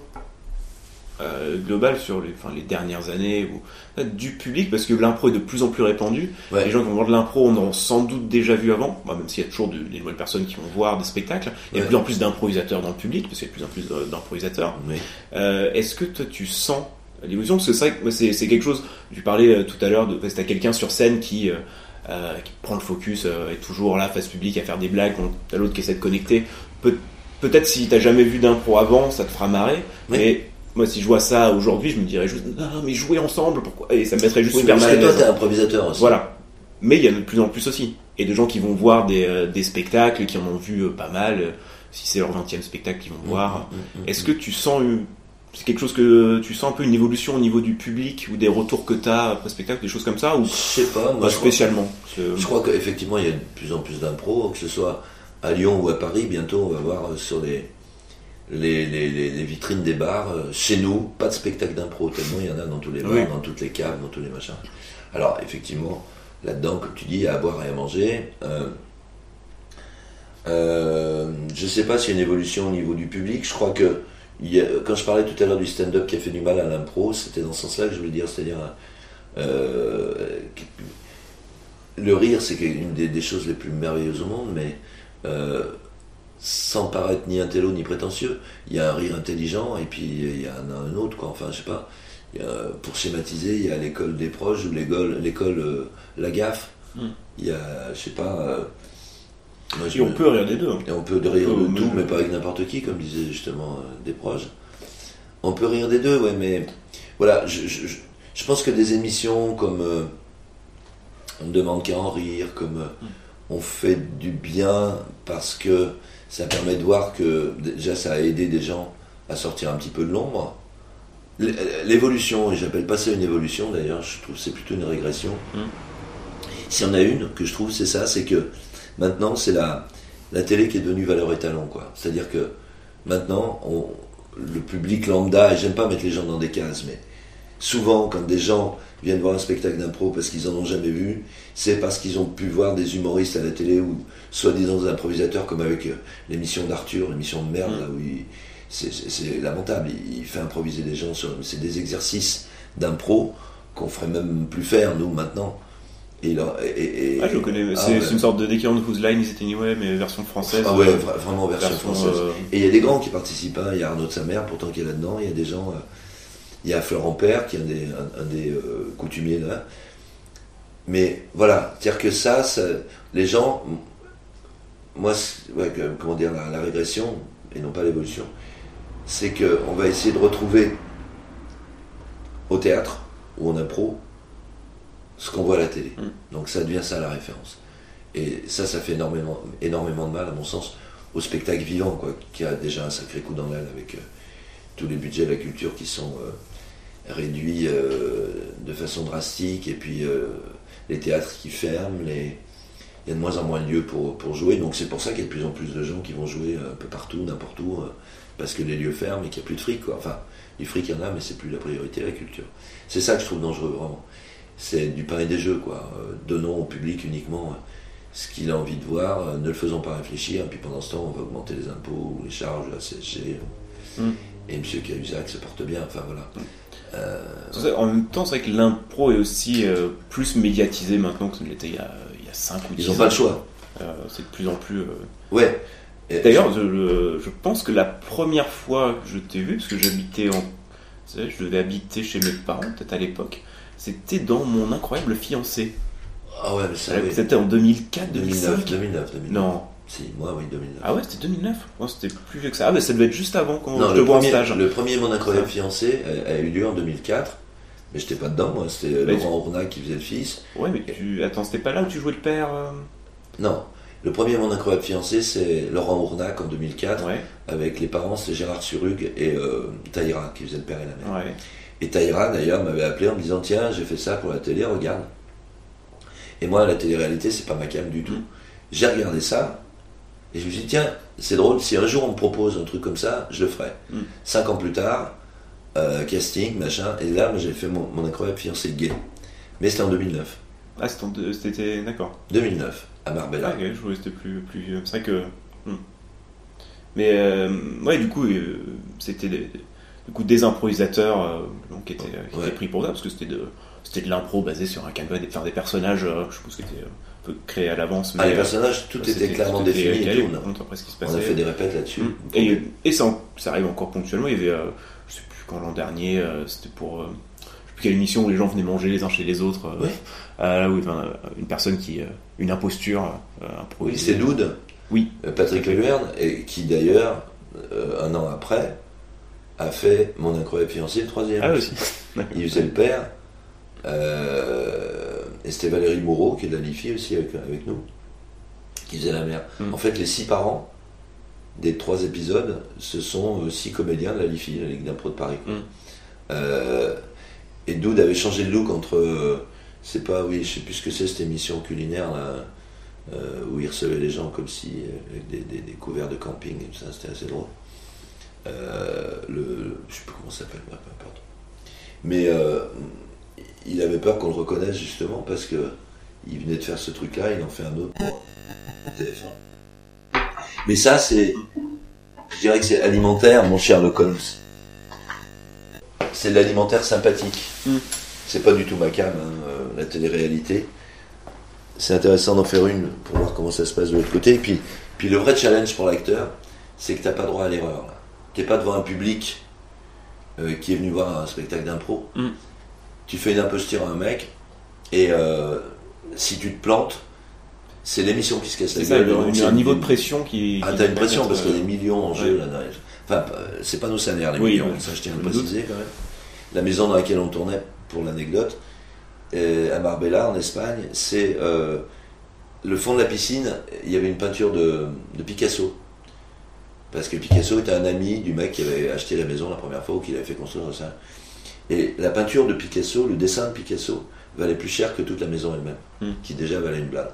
euh, globale sur les, enfin, les dernières années ou, du public Parce que l'impro est de plus en plus répandu. Ouais. Les gens qui vont voir de l'impro en ont sans doute déjà vu avant, Bah, même s'il y a toujours de- des nouvelles personnes qui vont voir des spectacles. Il y a de Ouais. plus en plus d'improvisateurs dans le public, parce qu'il y a de plus en plus d'improvisateurs. Oui. Euh, Est-ce que toi tu sens l'évolution? Parce que c'est vrai que c'est quelque chose, tu parlais euh, tout à l'heure, de parce que t'as quelqu'un sur scène qui, euh, euh, qui prend le focus, euh, est toujours là face public à faire des blagues, t'as l'autre qui essaie de connecter. Peut- Peut-être si t'as jamais vu d'impro avant, ça te fera marrer, mais moi si je vois ça aujourd'hui, je me dirais juste, ah mais jouer ensemble, pourquoi? Et ça me mettrait juste Oui, super mal à que toi, t'es improvisateur aussi. Voilà. Mais il y en a de plus en plus aussi. Et de gens qui vont voir des, euh, des spectacles, qui en ont vu euh, pas mal. euh, Si c'est leur 20 e spectacle qu'ils vont voir. Mm, mm, mm. Est-ce que tu sens une- c'est quelque chose que tu sens un peu une évolution au niveau du public ou des retours que tu as après spectacle, des choses comme ça ou Je sais pas, moi pas je crois, spécialement? C'est- je crois qu'effectivement il y a de plus en plus d'impro, que ce soit à Lyon ou à Paris, bientôt on va voir euh, sur les, les, les, les- les vitrines des bars, euh, chez nous, pas de spectacle d'impro, tellement il y en a dans tous les bars, Oui. dans toutes les caves, dans tous les machins. Alors effectivement, là-dedans, comme tu dis, il y a à boire et à manger. Euh, euh, je sais pas s'il y a une évolution au niveau du public, je crois que il y a- quand je parlais tout à l'heure du stand-up qui a fait du mal à l'impro, c'était dans ce sens-là que je voulais dire, c'est-à-dire euh, le rire, c'est une des, des choses les plus merveilleuses au monde, mais euh, sans paraître ni intello ni prétentieux, il y a un rire intelligent et puis il y en a un autre, quoi. Enfin, je sais pas. Il y a- pour schématiser, il y a l'école des proches ou l'école, l'école euh, La Gaffe. Mm. Il y a, je sais pas. euh, moi, je Et on peut rire des deux. hein. et on peut rire de tout, mais pas avec n'importe qui, comme disait justement euh, des proches. On peut rire des deux, ouais, mais voilà, je, je, pense que des émissions comme euh, On ne demande qu'à en rire, comme euh, on fait du bien parce que ça permet de voir que déjà ça a aidé des gens à sortir un petit peu de l'ombre. L'évolution, et j'appelle pas ça une évolution d'ailleurs, je trouve que c'est plutôt une régression. Mm. S'il y en a une que je trouve, c'est ça, c'est que maintenant c'est la, la télé qui est devenue valeur étalon, quoi. C'est-à-dire que maintenant, on, le public lambda, et j'aime pas mettre les gens dans des cases, mais souvent quand des gens viennent voir un spectacle d'impro parce qu'ils en ont jamais vu, c'est parce qu'ils ont pu voir des humoristes à la télé ou soi-disant des improvisateurs comme avec euh, l'émission d'Arthur, l'émission de merde, Mm. là où il- c'est- lamentable, il, il fait improviser des gens sur, c'est des exercices d'impro qu'on ferait même plus faire nous maintenant. Et, là- et- et- Ah, je le connais. Ah, C'est ouais. une sorte de Dickie on Whose Line Is It Anyway, mais version française. Ah ouais, euh, vra- vraiment version, version, française. euh, Et il y a des grands qui participent. hein. Il y a Arnaud de sa mère, pourtant qui est là-dedans. Il y a des gens. euh, il y a Florent Père, qui est un des, un, un des euh, coutumiers là. Mais voilà, c'est-à-dire que ça, ça- les gens. Moi, ouais, comment dire, la, la régression, et non pas l'évolution, c'est qu'on va essayer de retrouver au théâtre ou en impro ce qu'on voit à la télé. Mm. Donc ça devient ça la référence. Et ça, ça fait énormément, énormément de mal, à mon sens, au spectacle vivant, quoi, qui a déjà un sacré coup dans l'aile avec euh, tous les budgets de la culture qui sont euh, réduits euh, de façon drastique, et puis euh, les théâtres qui ferment, les... il y a de moins en moins de lieux pour, pour jouer, donc c'est pour ça qu'il y a de plus en plus de gens qui vont jouer un peu partout, n'importe où, euh, parce que les lieux ferment et qu'il n'y a plus de fric, quoi. Enfin, du fric, il y en a, mais c'est plus la priorité, la culture. C'est ça que je trouve dangereux, vraiment. C'est du pain et des jeux, quoi. Donnons au public uniquement ce qu'il a envie de voir, ne le faisons pas réfléchir, et puis pendant ce temps, on va augmenter les impôts, les charges, la CSG, Mm. et M. Cahuzac se porte bien, enfin voilà. Vrai, En même temps, c'est vrai que l'impro est aussi euh, plus médiatisé maintenant que ce l'était il y a, il y a 5 ou 10 ils n'ont ans. pas le choix. Euh, c'est de plus en plus. euh, Ouais. D'ailleurs, je, je- je pense que la première fois que je t'ai vu, parce que j'habitais en. je devais habiter chez mes parents, peut-être à l'époque, c'était dans mon incroyable fiancé. Ah ouais, mais ça, oui. C'était en 2004, 2009, 2005 2009, 2009. Non. Si, moi, oui, 2009. Ah ouais, c'était 2009 Non, c'était plus vieux que ça. Ah, mais ça devait être juste avant qu'on non, je te le vois en stage. le premier Mon Incroyable Fiancé a, a eu lieu en 2004, mais j'étais pas dedans, moi, c'était Laurent Ournac qui faisait le fils. Ouais, mais tu. Attends, c'était pas là où tu jouais le père euh Non, le premier Mon Incroyable Fiancé, c'est Laurent Ournac en 2004, Ouais, avec les parents, c'est Gérard Surug et euh, Taïra qui faisaient le père et la mère. ouais. Et Taïra, d'ailleurs, m'avait appelé en me disant Tiens, j'ai fait ça pour la télé, regarde. Et moi, la télé-réalité, c'est pas ma cam du tout. Mm. J'ai regardé ça, et je me suis dit Tiens, c'est drôle, si un jour on me propose un truc comme ça, je le ferai. Mm. Cinq ans plus tard, euh, casting, machin, et là, j'ai fait mon, mon incroyable fiancé gay. Mais c'était en 2009. Ah, c'était c'était. D'accord. 2009, à Marbella. Ah, ok, je que c'était plus, plus vieux. C'est vrai que. hmm. Mais euh, ouais, du coup, euh, c'était des, du coup, des improvisateurs donc, qui, étaient, qui Ouais. étaient pris pour ça, parce que c'était de, c'était de l'impro basé sur un canevas, des, faire des personnages, je suppose, qui étaient un peu créés à l'avance. Ah, les euh, personnages, tout c'était- était clairement tout était défini et tout. on après ce qui se On passait. a fait des répètes là-dessus. Mm. Et, et ça, arrive encore ponctuellement. Il y avait, euh, je sais plus quand l'an dernier, euh, c'était pour. euh, je sais plus quelle émission où les gens venaient manger les uns chez les autres. euh, Oui. euh, euh, une personne qui. euh, une imposture euh, Oui, c'est Doud, Oui. euh, Patrick Leverne, et qui d'ailleurs, euh, un an après, a fait Mon incroyable fiancé, le troisième. Ah, aussi. Il faisait le père. Euh, et c'était Valérie Moreau, qui est de la LIFI aussi avec, avec nous, qui faisait la mère. Mm. En fait, les six parents des trois épisodes, ce sont euh, six comédiens de la LIFI, la Ligue d'impro de Paris. quoi. Mm. Euh, et Doud avait changé de look entre. euh, c'est pas, oui, je sais plus ce que c'est cette émission culinaire là, euh, où il recevait les gens comme si. avec des, des- des couverts de camping et tout ça, c'était assez drôle. Le, je sais plus comment ça s'appelle, bref, peu importe. Mais il avait peur qu'on le reconnaisse justement parce que il venait de faire ce truc-là, il en fait un autre pour TF1. Mais ça, c'est. Je dirais que c'est alimentaire, mon cher Le Holmes. C'est de l'alimentaire sympathique. Mm. C'est pas du tout ma cam, hein, euh, la télé-réalité. C'est intéressant d'en faire une pour voir comment ça se passe de l'autre côté. Et puis, puis le vrai challenge pour l'acteur, c'est que t'as pas droit à l'erreur. T'es pas devant un public euh, qui est venu voir un spectacle d'impro. Mm. Tu fais une imposture à un mec, et euh, si tu te plantes, c'est l'émission qui se casse la gueule. il y a Donc, un, niveau de pression qui. ah, t'as une pression parce qu'il y a euh, des millions en jeu ouais. là. derrière. Enfin, euh, c'est pas nos salaires les Oui, millions, oui, ça je tiens à le doute. préciser quand même. La maison dans laquelle on tournait, pour l'anecdote, à Marbella en Espagne, c'est euh, le fond de la piscine, il y avait une peinture de, de Picasso. Parce que Picasso était un ami du mec qui avait acheté la maison la première fois ou qui l'avait fait construire ça. Et la peinture de Picasso, le dessin de Picasso, valait plus cher que toute la maison elle-même, Hmm. qui déjà valait une blinde.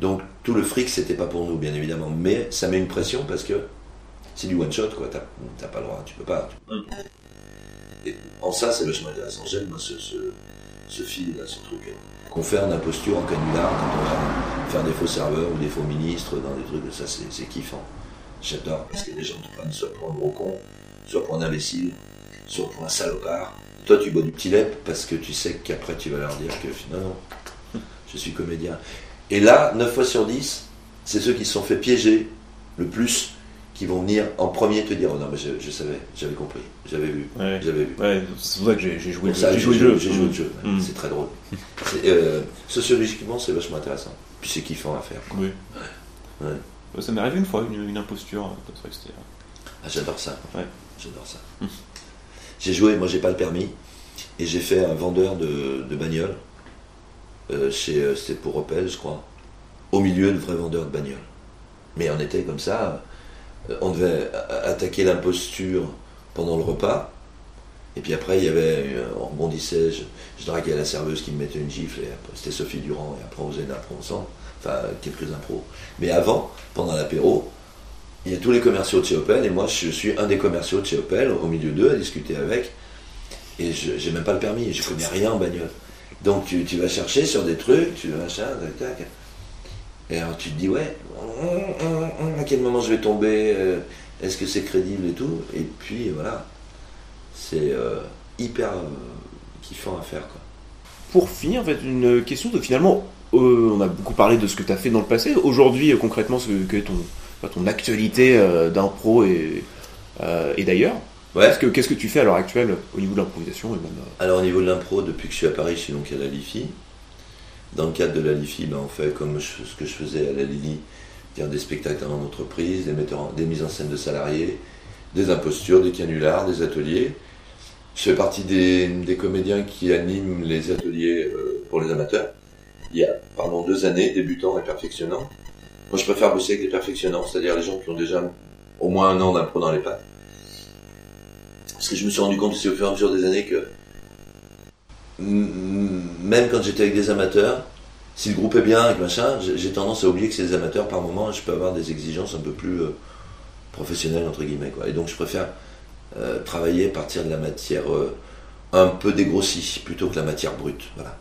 Donc tout le fric, c'était pas pour nous, bien évidemment, mais ça met une pression parce que c'est du one shot, quoi. T'as pas le droit, tu peux pas. Et en ça, c'est vachement intéressant. J'aime moi, ce, ce, ce fil, là, ce truc. Qu'on fait en imposture, en canular, quand on va faire des faux serveurs ou des faux ministres dans des trucs, ça c'est c'est kiffant. J'adore parce que les gens te prennent soit pour un gros con, soit pour un imbécile, soit pour un salopard. Toi, tu bois du petit lait parce que tu sais qu'après tu vas leur dire que non, je suis comédien. Et là, 9 fois sur 10, c'est ceux qui se sont fait piéger le plus qui vont venir en premier te dire Oh non, mais je, je savais, j'avais compris, j'avais vu, Ouais. j'avais vu. Ouais, c'est pour ça que j'ai joué, le- j'ai joué jeu. j'ai joué le jeu. Mm. C'est très drôle. Euh, sociologiquement, c'est vachement intéressant. Puis c'est kiffant à faire. quoi. Oui. Ouais. Ça m'est arrivé une fois, une, une imposture. euh, c'était- Ah, j'adore ça. J'adore ça. Mm. J'ai joué, moi j'ai pas le permis, et j'ai fait un vendeur de, de bagnoles. Euh, euh, c'était pour Opel, je crois. Au milieu, le vrai vendeur de bagnoles. Mais on était comme ça. euh, On devait attaquer l'imposture pendant le repas. Et puis après, il y avait, on rebondissait, je, draguais la serveuse qui me mettait une gifle, et c'était Sophie Durand, et après on faisait une impro ensemble, enfin quelques impros. Mais avant, pendant l'apéro, il y a tous les commerciaux de chez Opel, et moi je suis un des commerciaux de chez Opel, au milieu d'eux, à discuter avec, et je j'ai même pas le permis, je connais rien en bagnole. Donc tu, tu vas chercher sur des trucs, tu machin, tac, tac. Et alors tu te dis, ouais, à quel moment je vais tomber, euh, est-ce que c'est crédible et tout, et puis voilà, c'est euh, hyper euh, kiffant à faire quoi. Pour finir, en fait, une question de finalement, on a beaucoup parlé de ce que tu as fait dans le passé. Aujourd'hui, concrètement, ce que est ton, ton actualité euh, d'impro et, euh, et d'ailleurs Ouais. Qu'est-ce que, qu'est-ce que tu fais à l'heure actuelle au niveau de l'improvisation et même, euh, Alors au niveau de l'impro, depuis que je suis à Paris, je suis donc à la LIFI. Dans le cadre de la LIFI, ben, on fait comme je- ce que je faisais à la Lili, des spectacles en entreprise, des, metteurs des mises en scène de salariés, des impostures, des canulars, des ateliers. Je fais partie des, des comédiens qui animent les ateliers euh, pour les amateurs. Il y a, pardon, deux années, débutants et perfectionnants. Moi, je préfère bosser avec les perfectionnants, c'est-à-dire les gens qui ont déjà au moins un an d'impro dans les pattes. Parce que je me suis rendu compte aussi au fur et à mesure des années que même quand j'étais avec des amateurs, si le groupe est bien machin, j'ai tendance à oublier que c'est des amateurs par moment je peux avoir des exigences un peu plus euh, professionnelles entre guillemets quoi. Et donc je préfère euh, travailler à partir de la matière euh, un peu dégrossie plutôt que la matière brute. Voilà.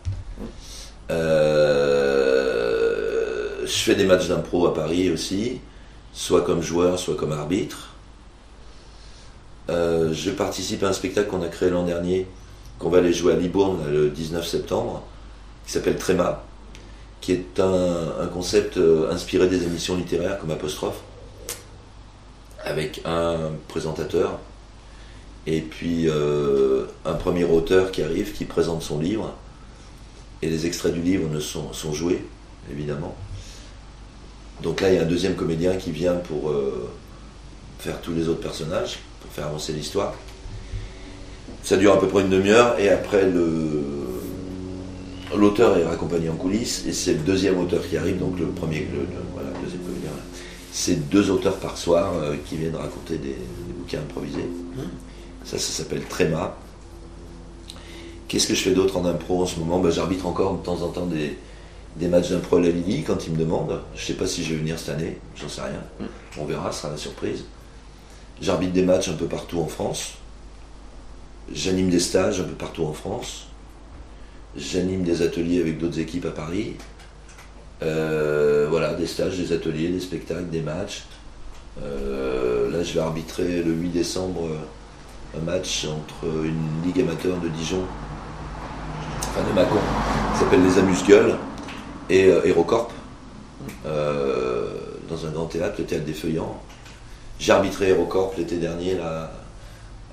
Euh, fais des matchs d'impro à Paris aussi, soit comme joueur, soit comme arbitre. Euh, je participe à un spectacle qu'on a créé l'an dernier, qu'on va aller jouer à Libourne le 19 septembre, qui s'appelle Tréma, qui est un, concept euh, inspiré des émissions littéraires comme Apostrophe, avec un présentateur et puis euh, un premier auteur qui arrive, qui présente son livre, et les extraits du livre ne sont joués, évidemment. Donc là, il y a un deuxième comédien qui vient pour euh, faire tous les autres personnages, pour faire avancer l'histoire. Ça dure à peu près une demi-heure, et après, le, l'auteur est raccompagné en coulisses, et c'est le deuxième auteur qui arrive, donc le premier, le, le- voilà, le deuxième comédien. C'est deux auteurs par soir euh, qui viennent raconter des, des bouquins improvisés. Ça, ça s'appelle Tréma. Qu'est-ce que je fais d'autre en impro en ce moment? Ben, J'arbitre encore de temps en temps des, des matchs d'impro à la quand ils me demandent. Je sais pas si je vais venir cette année, j'en sais rien. On verra, ce sera la surprise. J'arbitre des matchs un peu partout en France. J'anime des stages un peu partout en France. J'anime des ateliers avec d'autres équipes à Paris. Euh, voilà, des stages, des ateliers, des spectacles, des matchs. Euh, là, je vais arbitrer le 8 décembre euh, un match entre une ligue amateur de Dijon, enfin de Mâcon, qui s'appelle les Amuse-Gueules, et euh, Hérocorp, euh, dans un grand théâtre, le théâtre des Feuillants. J'ai arbitré Hérocorp l'été dernier là,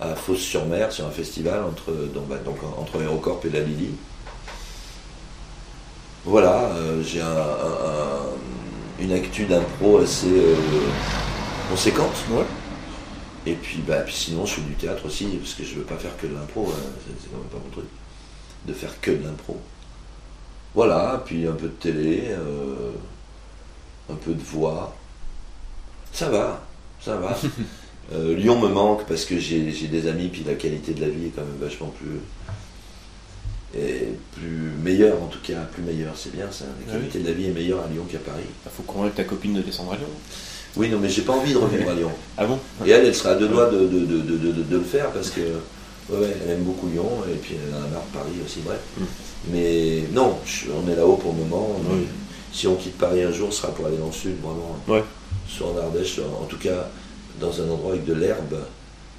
à Fos-sur-Mer, sur un festival entre, donc, bah, donc, entre Hérocorp et la Lily. Voilà, euh, j'ai un- un- un- une actu d'impro assez euh, conséquente. Ouais. Et puis, bah, puis sinon, je fais du théâtre aussi, parce que je veux pas faire que de l'impro, hein, c'est quand même pas mon truc, de faire que de l'impro. Voilà, puis un peu de télé, euh, un peu de voix. Ça va, ça va. Euh, Lyon me manque parce que j'ai j'ai des amis, puis la qualité de la vie est quand même vachement plus. Et plus meilleure en tout cas, plus meilleure, c'est bien ça. La Ah oui. qualité de la vie est meilleure à Lyon qu'à Paris. Il faut convaincre ta copine de descendre à Lyon. Oui, non, mais j'ai pas envie de revenir à Lyon. Ah bon? Et elle, elle sera à deux doigts de, de- de le faire parce que ouais, ouais, elle aime beaucoup Lyon et puis elle en a marre de Paris aussi, bref. Mm. Mais non, je- on est là-haut pour le moment. Oui. Si on quitte Paris un jour, ce sera pour aller dans le sud, vraiment. Ouais. Soit en Ardèche, soit en tout cas dans un endroit avec de l'herbe,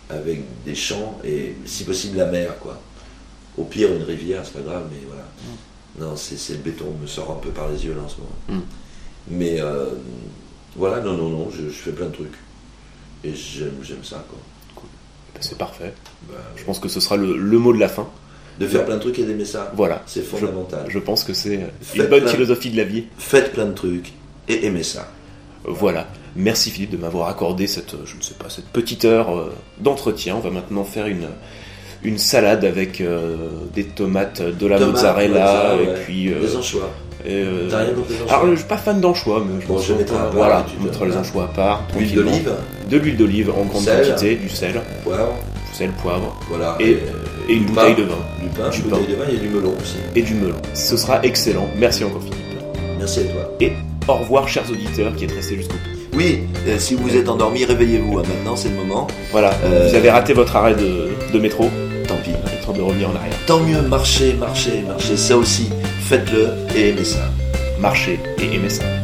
avec des champs et si possible la mer, quoi. Au pire, une rivière, c'est pas grave, mais voilà. Non, c'est le béton, me sort un peu par les yeux là en ce moment. Mm. Mais euh, voilà, non, non, non, je, je fais plein de trucs. Et j'aime ça, quoi. C'est parfait. Bah, Je pense que ce sera le, le mot de la fin. de faire plein de trucs et d'aimer ça, Voilà. c'est fondamental. je pense que c'est une bonne plein- philosophie de la vie. Faites plein de trucs et aimez ça. Voilà. Merci Philippe de m'avoir accordé cette, je ne sais pas, cette petite heure euh, d'entretien. On va maintenant faire une, une salade avec euh, des tomates, de la mozzarella, et ouais. puis. euh, Les anchois. Et, euh, T'as rien contre les anchois alors, je suis pas fan d'anchois, mais je Bon, pense je mettrai part, Voilà, tu mettra les anchois à part. L'huile d'olive, De l'huile d'olive en grande Sel. quantité, du sel, poivre, sel, poivre, voilà. Et- et une du bouteille pain, de vin. Du pain, Du une pain. bouteille de vin, a du melon aussi. et du melon. Ce sera excellent. Merci encore Philippe. Merci à toi. Et au revoir chers auditeurs qui êtes restés jusqu'au bout. Oui, euh, si vous êtes endormi, réveillez-vous. hein. Maintenant, c'est le moment. Voilà, Euh, vous avez raté votre arrêt de, de métro. Tant pis. Il est temps de revenir en arrière. Tant mieux, marchez, marchez, marchez. Ça aussi, faites-le et aimez ça. Marchez et aimez ça.